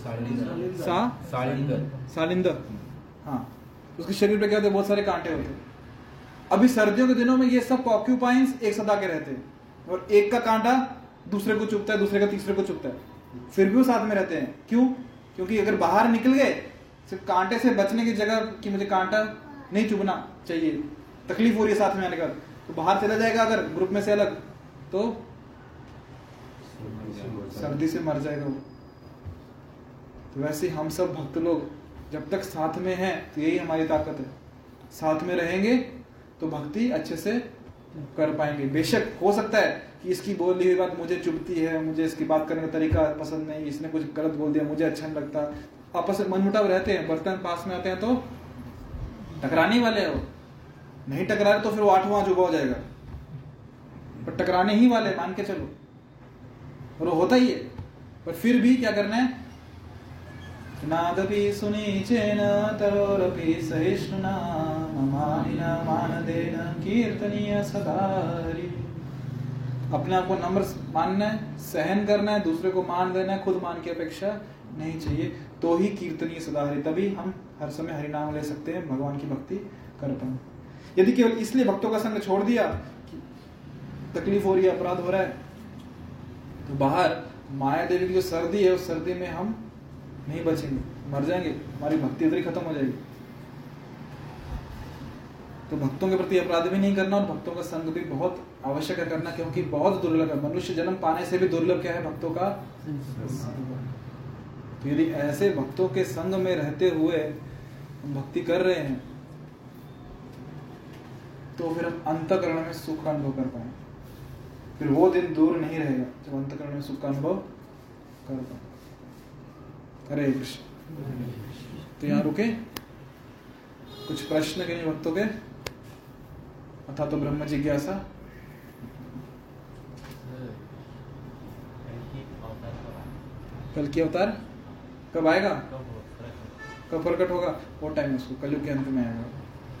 सा? सालिंदर। सालिंदर। हाँ उसके शरीर पे क्या होते हैं? बहुत सारे कांटे होते अभी सर्दियों के दिनों में ये सब पॉक्यूपाइंस एक सदा के रहते हैं। और एक का कांटा दूसरे को चुपता है दूसरे का तीसरे को चुपता है। फिर भी वो साथ में रहते हैं। क्यों? क्योंकि अगर बाहर निकल गए सिर्फ़ कांटे से बचने की जगह कि मुझे कांटा नहीं चुभना चाहिए तकलीफ़ हो रही है साथ में आने का तो बाहर चला जाएगा अगर ग्रुप में से अलग तो सर्दी से मर जाएगा वो। तो वैसे हम सब भक्त लोग जब तक साथ में हैं तो यही हमारी ताकत है। साथ में रहेंगे तो भक्ति अच्छे से कर पाएँगे। बेशक हो सकता है कि इसकी बोली हुई बात मुझे चुभती है, मुझे इसकी बात करने का तरीका पसंद नहीं, इसने कुछ गलत बोल दिया, मुझे अच्छा नहीं लगता। आपस में मनमुटाव रहते हैं, बर्तन पास में आते हैं तो टकराने वाले हो। नहीं टकरा तो फिर वो आठवां जुबा हो जाएगा। पर टकराने ही वाले, मान के चलो। और वो होता ही है। पर फिर भी क्या करना है? नादपि सुनीचेन तरोरपि सहिष्णुना ममानिना मानदेन, कीर्तनीय सदारी। अपने आप को नम्र मानना है, सहन करना है, दूसरे को मान देना है, खुद मान की अपेक्षा नहीं चाहिए। तो ही कीर्तनीय सदाहरी तभी हम हर समय हरिनाम ले सकते हैं, भगवान की भक्ति कर पाए यदि केवल इसलिए भक्तों का संग छोड़ दिया कि तकलीफ़ हो रही है, अपराध हो रहा है तो बाहर माया देवी की जो सर्दी है, उस सर्दी में हम नहीं बचेंगे। मर जाएँगे। हमारी भक्ति उधर ही खत्म हो जाएगी। तो भक्तों के प्रति अपराध भी नहीं करना और भक्तों का संग भी बहुत आवश्यक है करना, क्योंकि बहुत दुर्लभ है। मनुष्य जन्म पाने से भी दुर्लभ क्या है? भक्तों का तो यदि ऐसे भक्तों के संग में रहते हुए हम भक्ति कर रहे हैं तो फिर हम अंतकरण में सुख का अनुभव कर पाए फिर वो दिन दूर नहीं रहेगा जब अंतकरण में सुख का अनुभव कर पाए हरे कृष्ण। तो यहाँ रुके। कुछ प्रश्न के भक्तों के अथा तो ब्रह्म जिज्ञासा। कल की अवतार? कब आएगा? कब प्रकट होगा? वो टाइम उसको। कलयुग के अंत में आएगा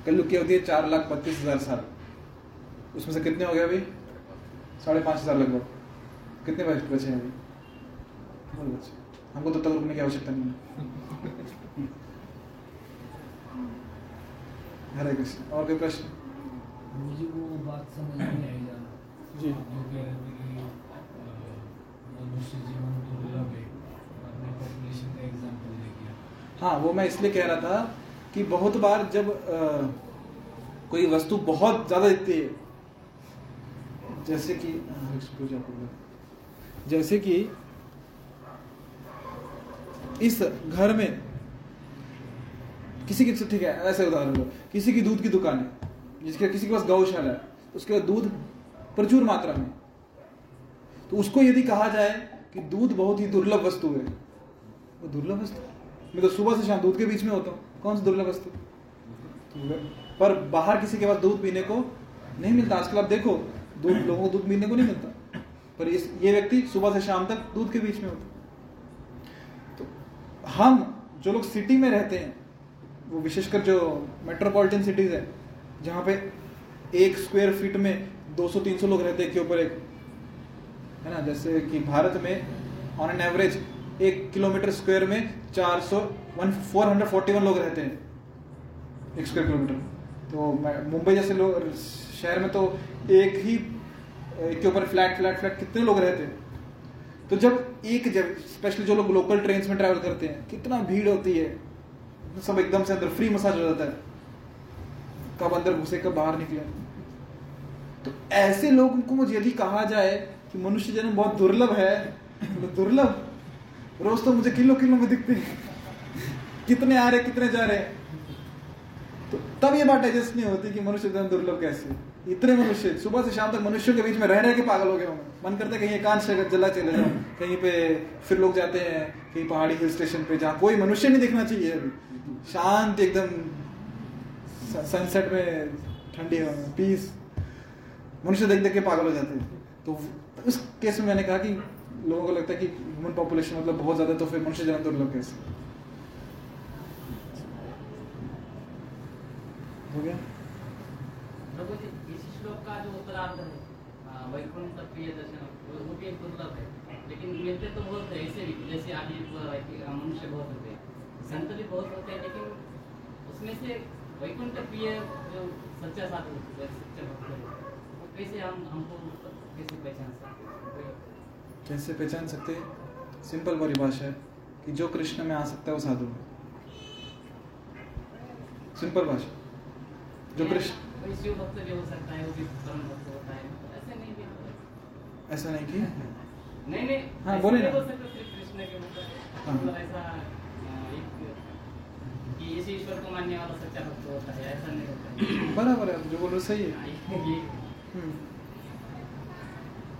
कलयुग की अवधि है चार लाख बत्तीस हज़ार साल। उसमें से कितने हो गए अभी? साढ़े पाँच हज़ार लगभग। कितने बचे अभी? बहुत बचे हमको तो तक रुकने की आवश्यकता नहीं है हरे कृष्ण और कोई प्रश्न मुझे वो बात समझ नहीं आई जी। जो कह रहे थे कि मनुष्य जीवन दुर्लभ है आपने पॉपुलेशन का एग्जांपल दे दिया हाँ वो मैं इसलिए कह रहा था कि बहुत बार जब अ, कोई वस्तु बहुत ज़्यादा दिखती है जैसे कि हाँ। जैसे कि इस घर में किसी की, ठीक है, ऐसे उदाहरण लो किसी की दूध की दुकान है, जिसके, किसी के पास गौशाला है उसके पास दूध प्रचुर मात्रा में। तो उसको यदि कहा जाए कि दूध बहुत ही दुर्लभ वस्तु है, वो दुर्लभ वस्तु मैं तो सुबह से शाम दूध के बीच में होता हूँ, कौन सी दुर्लभ वस्तु? पर बाहर किसी के पास दूध पीने को नहीं मिलता। आजकल आप देखो, दूध, लोगों को दूध पीने को नहीं मिलता। पर इस, ये व्यक्ति सुबह से शाम तक दूध के बीच में होता तो हम जो लोग सिटी में रहते हैं, वो विशेषकर जो मेट्रोपॉलिटन सिटीज़ है, जहाँ पे एक स्क्वायर फीट में 200-300 लोग रहते हैं के ऊपर एक, है ना? जैसे कि भारत में ऑन एन एवरेज एक किलोमीटर स्क्वायर में 400 वन 441 लोग रहते हैं एक स्क्वायर किलोमीटर तो मुंबई जैसे लोग शहर में तो एक ही के ऊपर फ्लैट फ्लैट फ्लैट कितने लोग रहते हैं? तो जब एक जब स्पेशली जो लोग लोकल ट्रेन में ट्रैवल करते हैं, कितना भीड़ होती है। सब एकदम से अंदर फ्री मसाज हो जाता है। कब अंदर घुसे, कब बाहर निकले। तो ऐसे लोगों को मुझे यदि कहा जाए कि मनुष्य जन्म बहुत दुर्लभ है तो दुर्लभ? रोज तो मुझे किलो किलो में दिखते हैं। कितने आ रहे, कितने जा रहे तब ये बात एडजस्ट नहीं होती कि मनुष्य जन्म दुर्लभ कैसे? इतने मनुष्य, सुबह से शाम तक मनुष्यों के बीच में रह रह के पागल हो गए होंगे। मन करता है कहीं जगह जला चले जाओ कहीं पे फिर लोग जाते हैं, कहीं पहाड़ी हिल स्टेशन पे जहाँ कोई मनुष्य नहीं दिखना चाहिए अभी। शांत एकदम सनसेट में ठंडी हवा पीस मनुष्य देख देख के पागल हो जाते हैं। तो उस केस में मैंने कहा कि लोगों को लगता है कि ह्यूमन पॉपुलेशन मतलब बहुत ज़्यादा तो फिर मनुष्य जन्म दुर्लभ कैसे? हो गया? प्रभु जी इस श्लोक का जो उत्तरार्ध है वैकुंठ प्रिय दर्शन वो भी एक दुर्लभ है। लेकिन मिलते तो बहुत है ऐसे भी जैसे आदि मनुष्य बहुत होते हैं। संत भी बहुत होते हैं लेकिन उसमें से वैकुंठ प्रिय जो सच्चा साधु है, सच्चा भक्त वो कैसे हम हमको कैसे पहचान सकते हैं? कैसे पहचान सकते सिंपल परिभाषा है कि जो कृष्ण में आ सकता है वो साधु है। सिंपल भाषा जो कृष्ण शिव भक्त भी हो सकता है वो भी परम भक्त होता है ऐसे नहीं भी ऐसा नहीं कि नहीं नहीं। हाँ, बोले ना। बोल सकते सिर्फ़ कृष्ण के मतलब हाँ। मतलब ऐसा कि इस ईश्वर को मानने वाला सच्चा भक्त होता है ऐसा नहीं होता। बराबर है जो बोलो सही है। हम्म।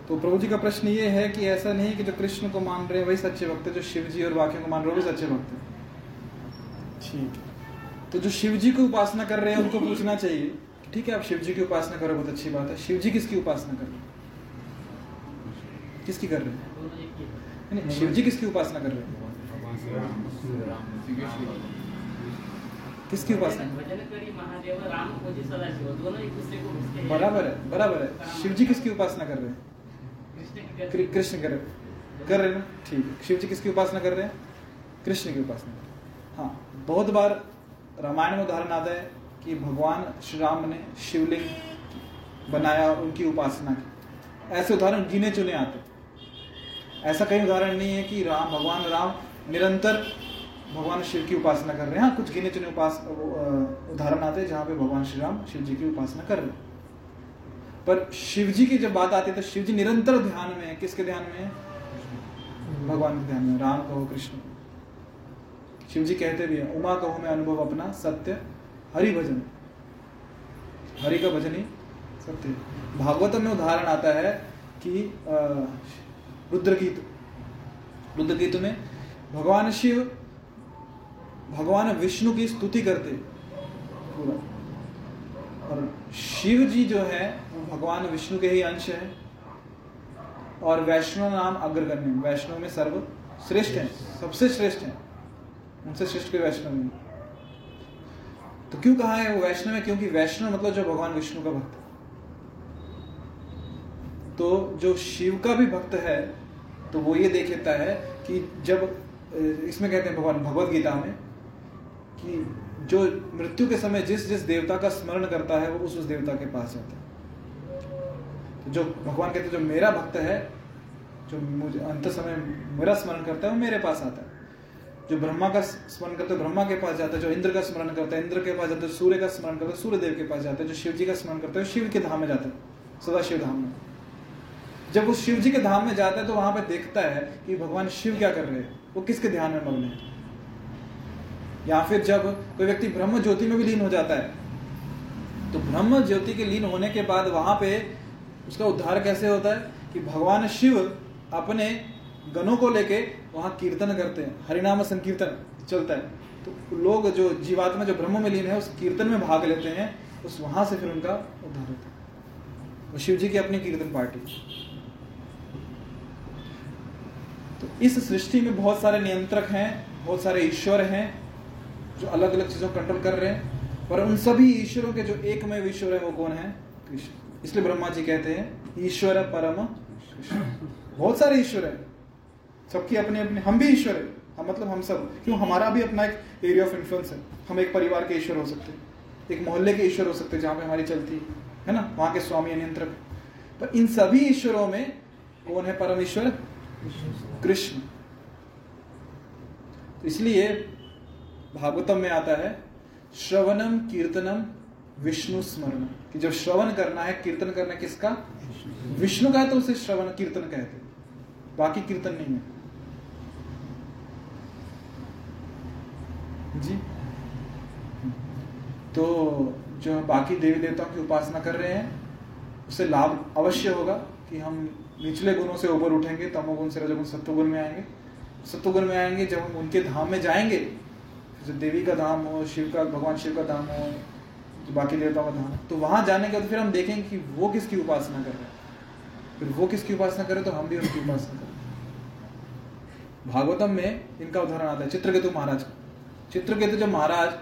तो प्रभु जी का प्रश्न ये है कि ऐसा नहीं कि जो कृष्ण को मान रहे हैं वही सच्चे भक्त है जो शिव जी और बाकियों को मान रहे हैं वही सच्चे भक्त है। ठीक। है तो जो शिव जी की उपासना कर रहे हैं उनको पूछना चाहिए। ठीक है, आप शिव जी की उपासना कर, बहुत अच्छी बात है। शिव जी किसकी उपासना कर रहे हैं? किसकी कर रहे हैं? शिव जी किसकी उपासना कर रहे हैं? किसकी उपासना? बराबर है बराबर है। शिव जी किसकी उपासना कर रहे हैं? कृष्ण कर रहे कर रहे हैं ठीक है। शिव जी किसकी उपासना कर रहे हैं? कृष्ण की उपासना हाँ बहुत बार रामायण में उदाहरण आता है कि भगवान श्री राम ने शिवलिंग बनाया और उनकी उपासना की। ऐसे उदाहरण गिने चुने आते ऐसा कहीं उदाहरण नहीं है कि राम, भगवान राम निरंतर भगवान शिव की उपासना कर रहे हैं। हाँ कुछ गिने चुने उपास उदाहरण आते हैं जहाँ पे भगवान श्री राम शिव जी की उपासना कर रहे हैं। पर शिव जी की जब बात आती है तो शिव जी निरंतर ध्यान में है। किसके ध्यान में है? भगवान के ध्यान में। राम कहो, कृष्ण। शिव जी कहते भी है, उमा कहो मैं अनुभव अपना सत्य, हरि भजन। हरि का भजन ही सत्य। भागवतम में उदाहरण आता है कि रुद्रगीत। रुद्रगीत में भगवान शिव, भगवान विष्णु की स्तुति करते। पूरा। और शिव जी जो है, वो भगवान विष्णु के ही अंश है। और वैष्णव नाम अग्रगण्य, वैष्णव में सर्व श्रेष्ठ है, सबसे श्रेष्ठ है। उनसे श्रेष्ठ कोई वैष्णव नहीं। तो क्यों कहा है वो वैष्णव है? क्योंकि वैष्णव मतलब जो भगवान विष्णु का भक्त है। तो जो शिव का भी भक्त है तो वो ये देख लेता है कि जब इसमें कहते हैं भगवान भगवत गीता में कि जो मृत्यु के समय जिस जिस देवता का स्मरण करता है, वो उस उस देवता के पास जाता है। तो जो भगवान कहते हैं, जो मेरा भक्त है, जो मुझे अंत समय मेरा स्मरण करता है, वो मेरे पास आता है। जो ब्रह्मा का स्मरण करता ब्रह्मा के पास जाता है, जो इंद्र का स्मरण करता है, इंद्र के पास जाता है सूर्य का स्मरण करता है सूर्य देव के पास जाता है, जो शिव जी का स्मरण करता है शिव के धाम में जाता है सदा शिव धाम में। जब वो शिव जी के धाम में जाता है तो वहाँ पे देखता है कि भगवान शिव क्या कर रहे हैं, वो किसके ध्यान में मग्न है। या फिर जब कोई व्यक्ति ब्रह्म ज्योति में भी लीन हो जाता है तो ब्रह्म ज्योति के लीन होने के बाद वहाँ पे उसका उद्धार कैसे होता है कि भगवान शिव अपने गणों को लेके वहाँ कीर्तन करते हैं, हरिनाम संकीर्तन चलता है। तो लोग जो जीवात्मा, जो ब्रह्म में लीन है, उस कीर्तन में भाग लेते हैं, उस वहाँ से फिर उनका उद्धार होता है। शिव जी की अपनी कीर्तन पार्टी। तो इस सृष्टि में बहुत सारे नियंत्रक हैं, बहुत सारे ईश्वर हैं, जो अलग अलग चीज़ों को कंट्रोल कर रहे हैं पर उन सभी ईश्वरों के जो एकमय ईश्वर है, वो कौन है? कृष्ण। इसलिए ब्रह्मा जी कहते हैं, ईश्वर परम बहुत सारे ईश्वर है। सबकी अपने अपने, हम भी ईश्वर है। हम मतलब हम सब। क्यों? हमारा भी अपना एक एरिया ऑफ़ इन्फ्लुएंस है। हम एक परिवार के ईश्वर हो सकते हैं। एक मोहल्ले के ईश्वर हो सकते हैं, जहाँ पे हमारी चलती है। ना? वहाँ के स्वामी नियंत्रक पर इन सभी ईश्वरों में कौन है परमेश्वर? कृष्ण। तो इसलिए भागवतम में आता है, श्रवणम कीर्तनम विष्णु स्मरण कि जब श्रवण करना है, कीर्तन करना किसका? विष्णु का है तो उसे श्रवण, कीर्तन कहते बाकी कीर्तन नहीं है। जी। तो जो हम बाकी देवी देवताओं की उपासना कर रहे हैं, उससे लाभ अवश्य होगा कि हम निचले गुणों से ऊपर उठेंगे, तमोगुण से रजोगुण, सत्वगुण में आएँगे। सत्वगुण में आएँगे, जब हम उनके धाम में जाएँगे जो देवी का धाम हो, शिव का, भगवान शिव का धाम हो, जो बाकी देवताओं का धाम तो वहाँ जाने के बाद फिर हम देखेंगे कि वो किसकी उपासना कर रहे हैं। फिर वो किसकी उपासना कर तो हम भी उनकी उपासना करें भागवतम में इनका उदाहरण आता है, चित्रकेतु महाराज का। चित्रकेतु जब महाराज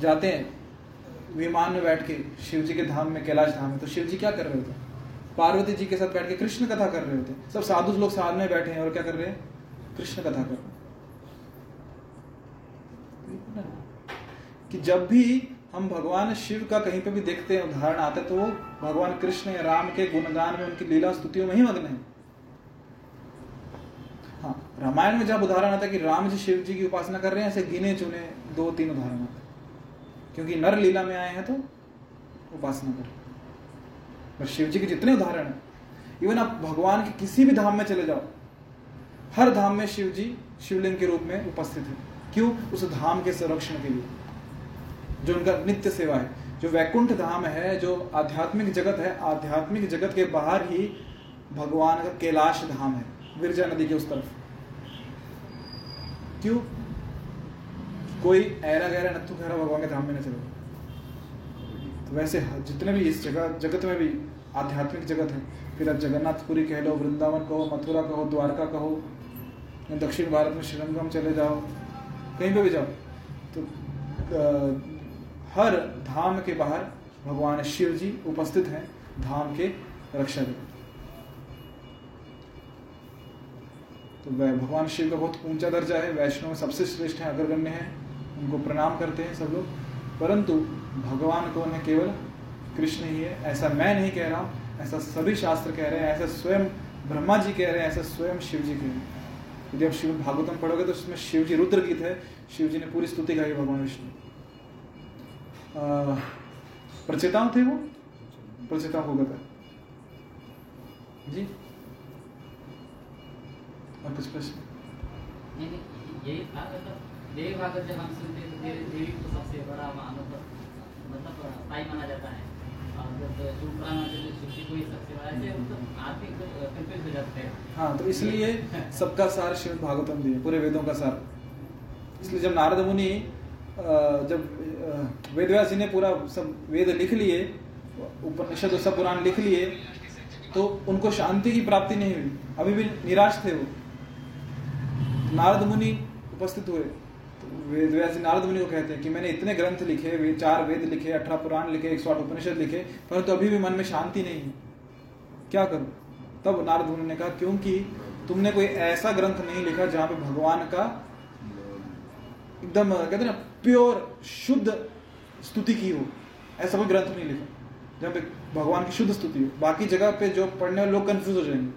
जाते हैं, विमान में बैठ के शिव जी के धाम में, कैलाश धाम में तो शिव जी क्या कर रहे होते पार्वती जी के साथ बैठ के कृष्ण कथा कर रहे होते सब साधु लोग साथ में बैठे हैं और क्या कर रहे हैं? कृष्ण कथा कर रहे हैं। कि जब भी हम भगवान शिव का कहीं पे भी देखते हैं, उदाहरण आते तो वो भगवान कृष्ण या राम के गुणगान में उनकी लीला स्तुतियों में ही मग्न हाँ। रामायण में जब उदाहरण आता है कि राम जी शिव जी की उपासना कर रहे हैं, ऐसे गिने चुने दो तीन उदाहरण आते क्योंकि नर लीला में आए हैं तो उपासना कर पर शिव जी के जितने उदाहरण हैं, इवन आप भगवान के किसी भी धाम में चले जाओ, हर धाम में शिव जी शिवलिंग के रूप में उपस्थित है। क्यों? उस धाम के संरक्षण के लिए। जो उनका नित्य सेवा है, जो वैकुंठ धाम है, जो आध्यात्मिक जगत है, आध्यात्मिक जगत के बाहर ही भगवान का कैलाश धाम है, विरजा नदी के उस तरफ़। क्यों? कोई ऐरा गहरा नत्थु खैरा भगवान के धाम में न चलो। तो वैसे जितने भी इस जगह जगत में भी आध्यात्मिक जगत है, फिर आप जगन्नाथपुरी कह लो, वृंदावन कहो, मथुरा कहो, द्वारका कहो दक्षिण भारत में श्रीरंगम चले जाओ, कहीं पे भी जाओ तो हर धाम के बाहर भगवान शिव जी उपस्थित हैं, धाम के रक्षा के तो वह भगवान शिव का बहुत ऊँचा दर्जा है, वैष्णव सबसे श्रेष्ठ है, अग्रगण्य है, उनको प्रणाम करते हैं सब लोग। परंतु भगवान कौन है केवल कृष्ण ही है, ऐसा मैं नहीं कह रहा हूँ, ऐसा सभी शास्त्र कह रहे हैं, ऐसा स्वयं ब्रह्मा जी कह रहे हैं, ऐसा स्वयं शिव जी कह रहे हैं। यदि आप शिव भागवतम पढ़ोगे तो उसमें शिव जी रुद्र गीत है, शिव जी ने पूरी स्तुति गाई भगवान विष्णु। प्रचेताओं थे वो? प्रचेताओं को गता जी? और कुछ प्रश्न यही था मतलब देवी भागवत जब हम सुनते हैं तो देवी को सबसे बड़ा मान- मतलब ताई माना जाता है। जी ही तो इसलिए सबका सार श्रीमद भागवतम दिए पूरे वेदों का सार। इसलिए जब नारद मुनि जब वेदव्यास जी ने पूरा सब वेद लिख लिए उपनिषद सब पुराण लिख लिए तो उनको शांति की प्राप्ति नहीं हुई। अभी भी निराश थे वो। नारद मुनि उपस्थित हुए। तो वेदव्यास जी नारद मुनि को कहते हैं कि मैंने इतने ग्रंथ लिखे, वे चार वेद लिखे, अठारह पुराण लिखे, एक सौ आठ उपनिषद लिखे, परंतु तो अभी भी मन में शांति नहीं है। क्या करूँ? तब नारद मुनि ने कहा, क्योंकि तुमने कोई ऐसा ग्रंथ नहीं लिखा जहाँ पे भगवान का एकदम, कहते ना, प्योर, शुद्ध स्तुति की हो। ऐसा कोई ग्रंथ नहीं लिखा, जहाँ पे भगवान की शुद्ध स्तुति हो। बाकी जगह पे जो पढ़ने वाले लोग कंफ्यूज हो जाएँगे।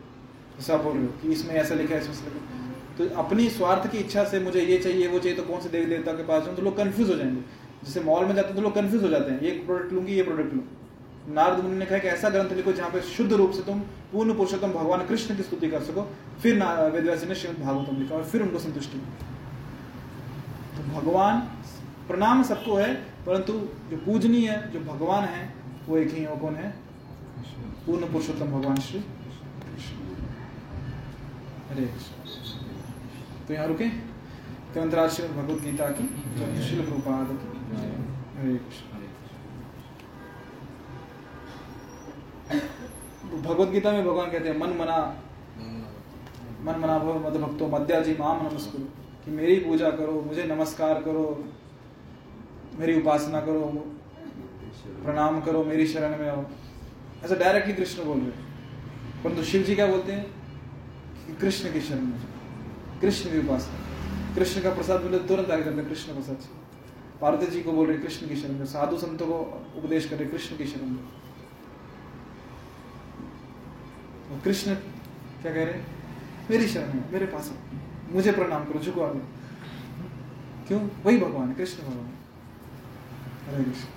जैसे आप बोल रहे हो कि इसमें ऐसा लिखा है, इसमें ऐसा लिखा। तो अपनी स्वार्थ की इच्छा से मुझे ये चाहिए, वो चाहिए तो कौन से देवी देवता के पास जाऊँ? तो लोग कंफ्यूज हो जाएँगे। जैसे मॉल में जाते हैं तो लोग कन्फ्यूज़ हो जाते हैं। ये प्रोडक्ट लूँगी, ये प्रोडक्ट लूँ। नारद मुनि ने कहा कि ऐसा ग्रंथ लिखो जहाँ पे शुद्ध रूप से तुम पूर्ण पुरुषोत्तम भगवान कृष्ण की स्तुति कर सको। फिर वेदव्यास ने श्रीमद भागवतम लिखा और फिर उनको संतुष्टि तो भगवान, प्रणाम सबको है, परंतु जो पूजनीय, जो भगवान है, वो एक ही है, वो कौन है? पूर्ण पुरुषोत्तम भगवान श्री हरे कृष्ण। तो यहाँ रुके। तो श्रीमद भगवद गीता की शिल प्रपाद की। हरे कृष्ण। भगवद गीता में भगवान कहते हैं, मन मना मन मना भव मद भक्तो मध्याजी माम नमस्कुरु। कि मेरी पूजा करो, मुझे नमस्कार करो, मेरी उपासना करो, प्रणाम करो, मेरी शरण में आओ। ऐसा डायरेक्टली कृष्ण बोल रहे। परंतु शिव जी क्या बोलते हैं? कृष्ण की शरण में। कृष्ण की उपासना कृष्ण का प्रसाद मिले तो तुरंत आगे हैं, कृष्ण प्रसाद पार्वती जी को बोल रहे कृष्ण की शरण में। साधु संतों को उपदेश कर रहे कृष्ण की शरण में। कृष्ण क्या कह रहे मेरी शरण है मेरे पास आओ। मुझे प्रणाम करो झुको आगे क्यों? वही भगवान है, कृष्ण भगवान हरे कृष्ण।